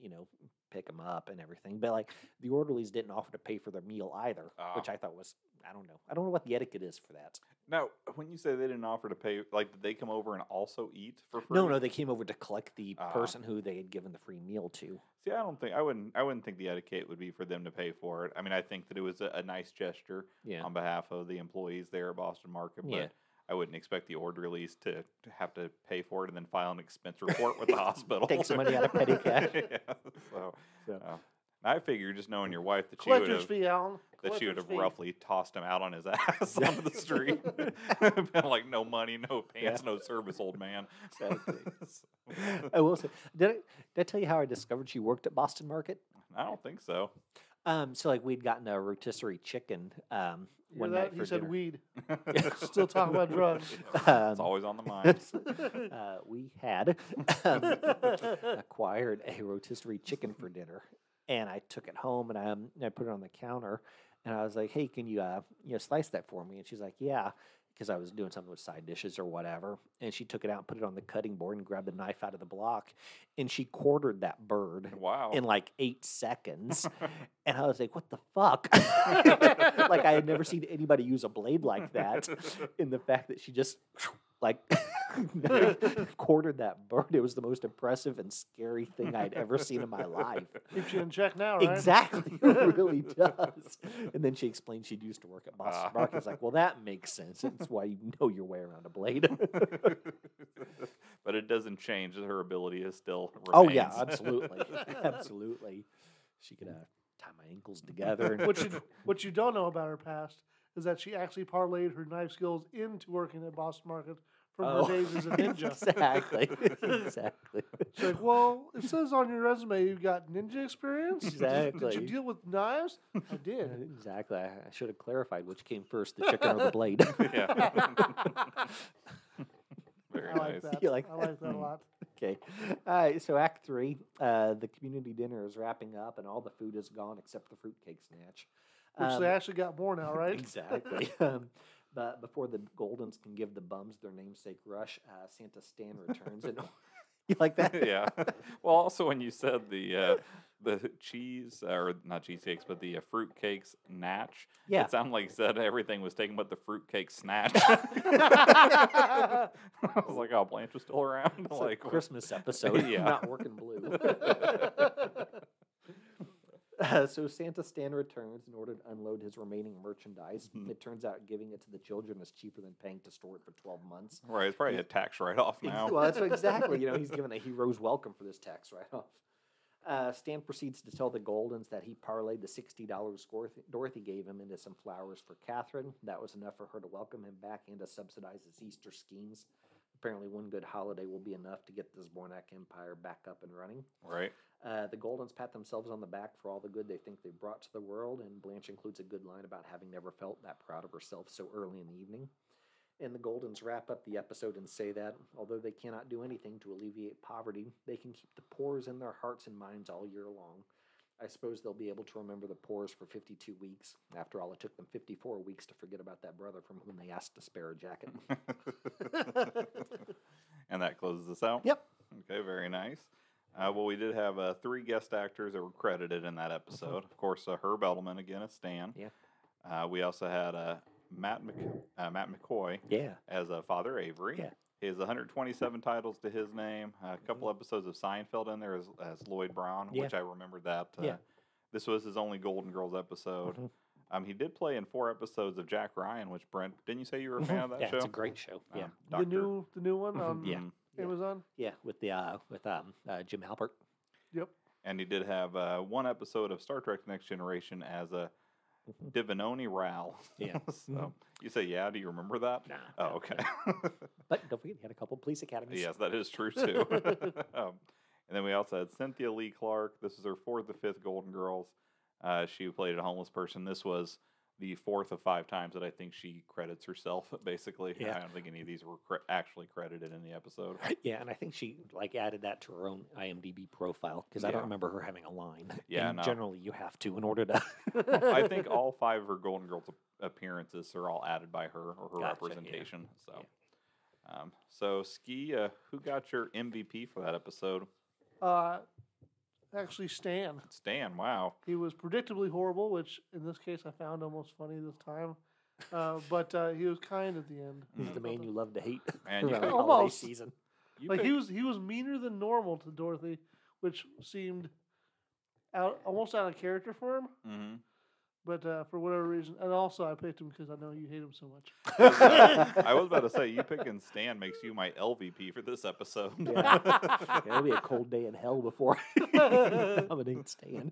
you know, pick them up and everything. But like, the orderlies didn't offer to pay for their meal either, which Ah. I thought was, I don't know, I don't know what the etiquette is for that. Now, when you say they didn't offer to pay, like, did they come over and also eat for free? No, no, they came over to collect the Ah. person who they had given the free meal to. See, I don't think I wouldn't. I wouldn't think the etiquette would be for them to pay for it. I mean, I think that it was a, a nice gesture Yeah. on behalf of the employees there at Boston Market, but Yeah. I wouldn't expect the orderlies to, to have to pay for it and then file an expense report with the *laughs* hospital. Take some money out of *laughs* petty cash. yeah, so, So- uh, I figure just knowing your wife that she would have that she would have roughly tossed him out on his *laughs* ass onto the street. Been like no money, no pants, no service, old man. Exactly. I will say, did I, did I tell you how I discovered she worked at Boston Market? I don't think so. Um, so like we'd gotten a rotisserie chicken um, Hear one that? night He said dinner. weed. *laughs* Still talking about drugs. Um, It's always on the *laughs* mind. uh, we had um, *laughs* acquired a rotisserie chicken for dinner, and I took it home and I, um, I put it on the counter, and I was like, "Hey, can you uh, you know slice that for me?" And she's like, "Yeah." Because I was doing something with side dishes or whatever, and she took it out and put it on the cutting board and grabbed the knife out of the block, and she quartered that bird Wow. in like eight seconds. *laughs* And I was like, what the fuck? *laughs* like, I had never seen anybody use a blade like that. In the fact that she just, like, *laughs* quartered that bird. It was the most impressive and scary thing I'd ever seen in my life. *laughs* Keeps you in check now, right? Exactly. It *laughs* really does. And then she explained she'd used to work at Boston Ah. Market. It's like, well, that makes sense. That's why you know your way around a blade. but it doesn't change that her ability is still. oh, yeah, absolutely. Absolutely. She could uh, tie my ankles together. And What you what you don't know about her past is that she actually parlayed her knife skills into working at Boston Market from Oh, her days as a *laughs* ninja. exactly. exactly. She's like, well, it says on your resume you've got ninja experience. Did you- Did you deal with knives? I *laughs* did. Exactly. I, I should have clarified which came first, the chicken or the blade. *laughs* yeah. Very I like nice. that. You like I like that a lot. okay. All right. So Act Three, uh, the community dinner is wrapping up, and all the food is gone except the fruitcake snatch. Which Um, they actually got more now, right? Exactly. um, but before the Goldens can give the bums their namesake rush, uh, Santa Stan returns. and *laughs* you like that? *laughs* yeah. Well, also when you said the uh, the cheese or not cheesecakes, but the uh, fruit cakes natch, Yeah. it sounded like you said everything was taken but the fruit cake snatch. *laughs* I was like, oh, Blanche was still around. It's a like, Christmas episode. Yeah. Not working blue. Uh, *laughs* so Santa Stan returns in order to unload his remaining merchandise. Mhm. It turns out giving it to the children is cheaper than paying to store it for 12 months. Right, it's probably a tax write off *laughs* now. Well, that's exactly. You know, he's *laughs* given a hero's welcome for this tax write off. Uh, Stan proceeds to tell the Goldens that he parlayed the $60 Dorothy, Dorothy gave him into some flowers for Catherine. That was enough for her to welcome him back and to subsidize his Easter schemes. Apparently, one good holiday will be enough to get this Zbornak empire back up and running. Right. Uh, the Goldens pat themselves on the back for all the good they think they've brought to the world, and Blanche includes a good line about having never felt that proud of herself so early in the evening. And the Goldens wrap up the episode and say that, although they cannot do anything to alleviate poverty, they can keep the pores in their hearts and minds all year long. I suppose they'll be able to remember the pores for 52 weeks. After all, it took them 54 weeks to forget about that brother from whom they asked to spare a jacket. *laughs* and that closes us out. Yep. Okay, very nice. Uh, well, we did have uh, three guest actors that were credited in that episode. Of course, uh, Herb Edelman again as Stan. Yeah. Uh, we also had uh, Matt Mc, uh, Matt McCoy yeah. as uh, Father Avery. Yeah. He has 127 titles to his name. a couple episodes of Seinfeld in there as, as Lloyd Braun, Mm-hmm. Yeah. which I remember that. Uh, Yeah. This was his only Golden Girls episode. Mhm. Um, he did play in four episodes of Jack Ryan, which Brent, didn't you say you were a fan of that Mm-hmm. yeah, show? it's a great show. Yeah. Um, the new the new one on Yeah. Mhm. Yeah. Amazon. Yeah, with the uh, with um, uh, Jim Halpert. Yep. And he did have uh, one episode of Star Trek: Next Generation as a. *laughs* Devinoni Ral. Yeah. *laughs* so Mhm. you say, yeah? Do you remember that? Nah, Oh, no, okay. *laughs* But don't forget, he had a couple police academies. yes, that is true too. um, and then we also had Cynthia Lee Clark. This is her fourth or fifth Golden Girls. Uh, she played a homeless person. This was the fourth of five times that I think she credits herself. *laughs* Basically, Yeah. I don't think any of these were cre- actually credited in the episode. *laughs* Yeah, and I think she like added that to her own IMDb profile because I don't remember her having a line. *laughs* Yeah, and no. generally you have to in order to. I think all five of her Golden Girls appearances are all added by her or her Gotcha, yeah. representation. So, um, so Ski, uh, who got your MVP for that episode? Uh, actually, Stan. Stan. Wow. He was predictably horrible, which in this case I found almost funny this time. Uh, *laughs* but uh, he was kind at the end. He's the man you love to hate. *laughs* Man, you around picked- the *laughs* holiday Almost. season. You like he was he was meaner than normal to Dorothy, which seemed out almost out of character for him. Mhm. But uh, for whatever reason, and also I picked him because I know you hate him so much. *laughs* *laughs* I was about to say you picking Stan makes you my LVP for this episode. Yeah. *laughs* Yeah, it'll be a cold day in hell before I nominate Stan.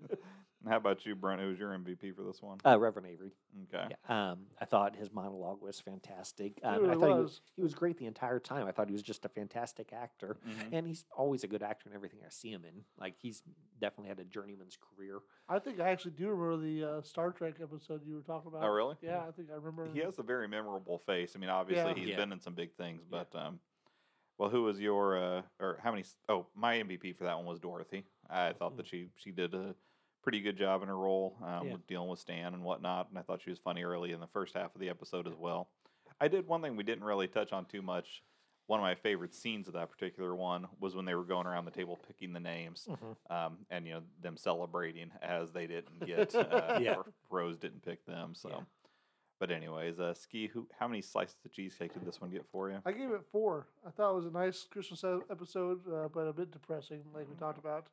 How about you, Brent? Who's your MVP for this one? Uh, Reverend Avery. Okay. Yeah, um, I thought his monologue was fantastic. He Um, I really thought he was. was he was great the entire time. I thought he was just a fantastic actor, Mhm. and he's always a good actor in everything I see him in. Like he's definitely had a journeyman's career. I think I actually do remember the uh, Star Trek episode you were talking about. Oh, really? Yeah, I think I remember. He has a very memorable face. I mean, obviously Yeah. he's Yeah. been in some big things, Yeah. but um, well, who was your uh, or how many? Oh, my MVP for that one was Dorothy. I thought that she she did a pretty good job in her role um, Yeah. with dealing with Stan and whatnot, and I thought she was funny early in the first half of the episode as well. I did one thing we didn't really touch on too much. One of my favorite scenes of that particular one was when they were going around the table picking the names, um, and you know them celebrating as they didn't get, *laughs* uh, Yeah. or Rose didn't pick them. So, Yeah. but anyways, uh, ski. Who? How many slices of cheesecake did this one get for you? I gave it four. I thought it was a nice Christmas episode, uh, but a bit depressing, like we talked about.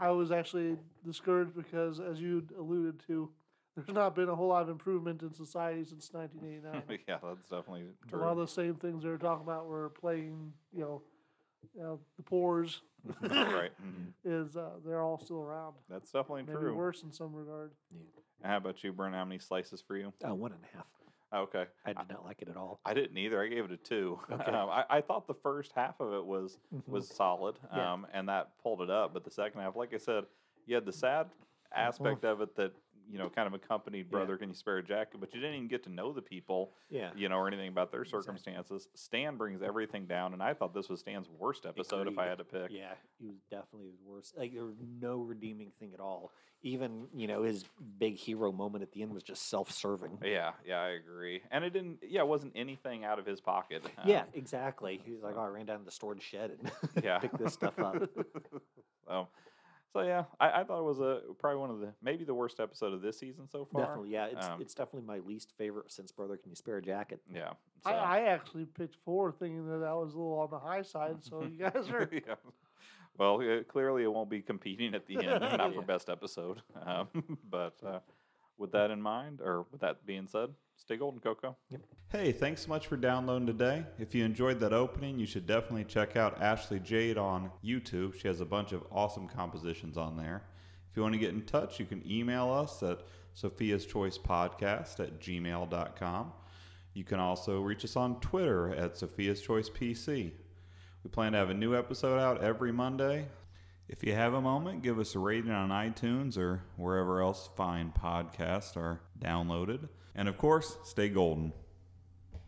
I was actually discouraged because, as you alluded to, there's not been a whole lot of improvement in society since 1989. *laughs* yeah, that's definitely true. a lot of true. the same things they were talking about were playing, you know, you know the pores *laughs* right. *laughs* mhm. is uh, they're all still around. That's definitely Maybe true. worse in some regard. And how about you, Brent? How many slices for you? Uh, one and a half. Okay. I did not like it at all. I didn't either. I gave it a two. *laughs* Okay. Um, I, I thought the first half of it was was solid, Yeah. um, and that pulled it up. But the second half, like I said, you had the sad aspect of it that you know kind of accompanied brother. Can you spare a jacket? But you didn't even get to know the people, Yeah. you know, or anything about their Exactly. circumstances. Stan brings everything down, and I thought this was Stan's worst episode if I had to pick. Yeah, he was definitely the worst. Like there was no redeeming thing at all. Even you know his big hero moment at the end was just self-serving. Yeah, yeah, I agree. And it didn't. Yeah, it wasn't anything out of his pocket. Yeah, um, exactly. He was like, "Oh, I ran down to the storage shed and *laughs* yeah. picked this stuff up." *laughs* so, so yeah, I, I thought it was a probably one of the maybe the worst episode of this season so far. Definitely, yeah. It's Um, it's definitely my least favorite since Brother Can You Spare a Jacket? Yeah. I, so- I actually picked four, thinking that that was a little on the high side. So you *laughs* guys are yeah. Well, uh, clearly it won't be competing at the end, not for *laughs* best episode. *laughs* Um, but uh, with that in mind, or with that being said, stay golden, Coco. Hey, thanks so much for downloading today. If you enjoyed that opening, you should definitely check out Ashley Jade on YouTube. She has a bunch of awesome compositions on there. If you want to get in touch, you can email us at Sophia's Choice Podcast at gmail.com. You can also reach us on Twitter at Sophia's Choice PC. We plan to have a new episode out every Monday. If you have a moment, give us a rating on iTunes or wherever else fine podcasts are downloaded. And of course, stay golden.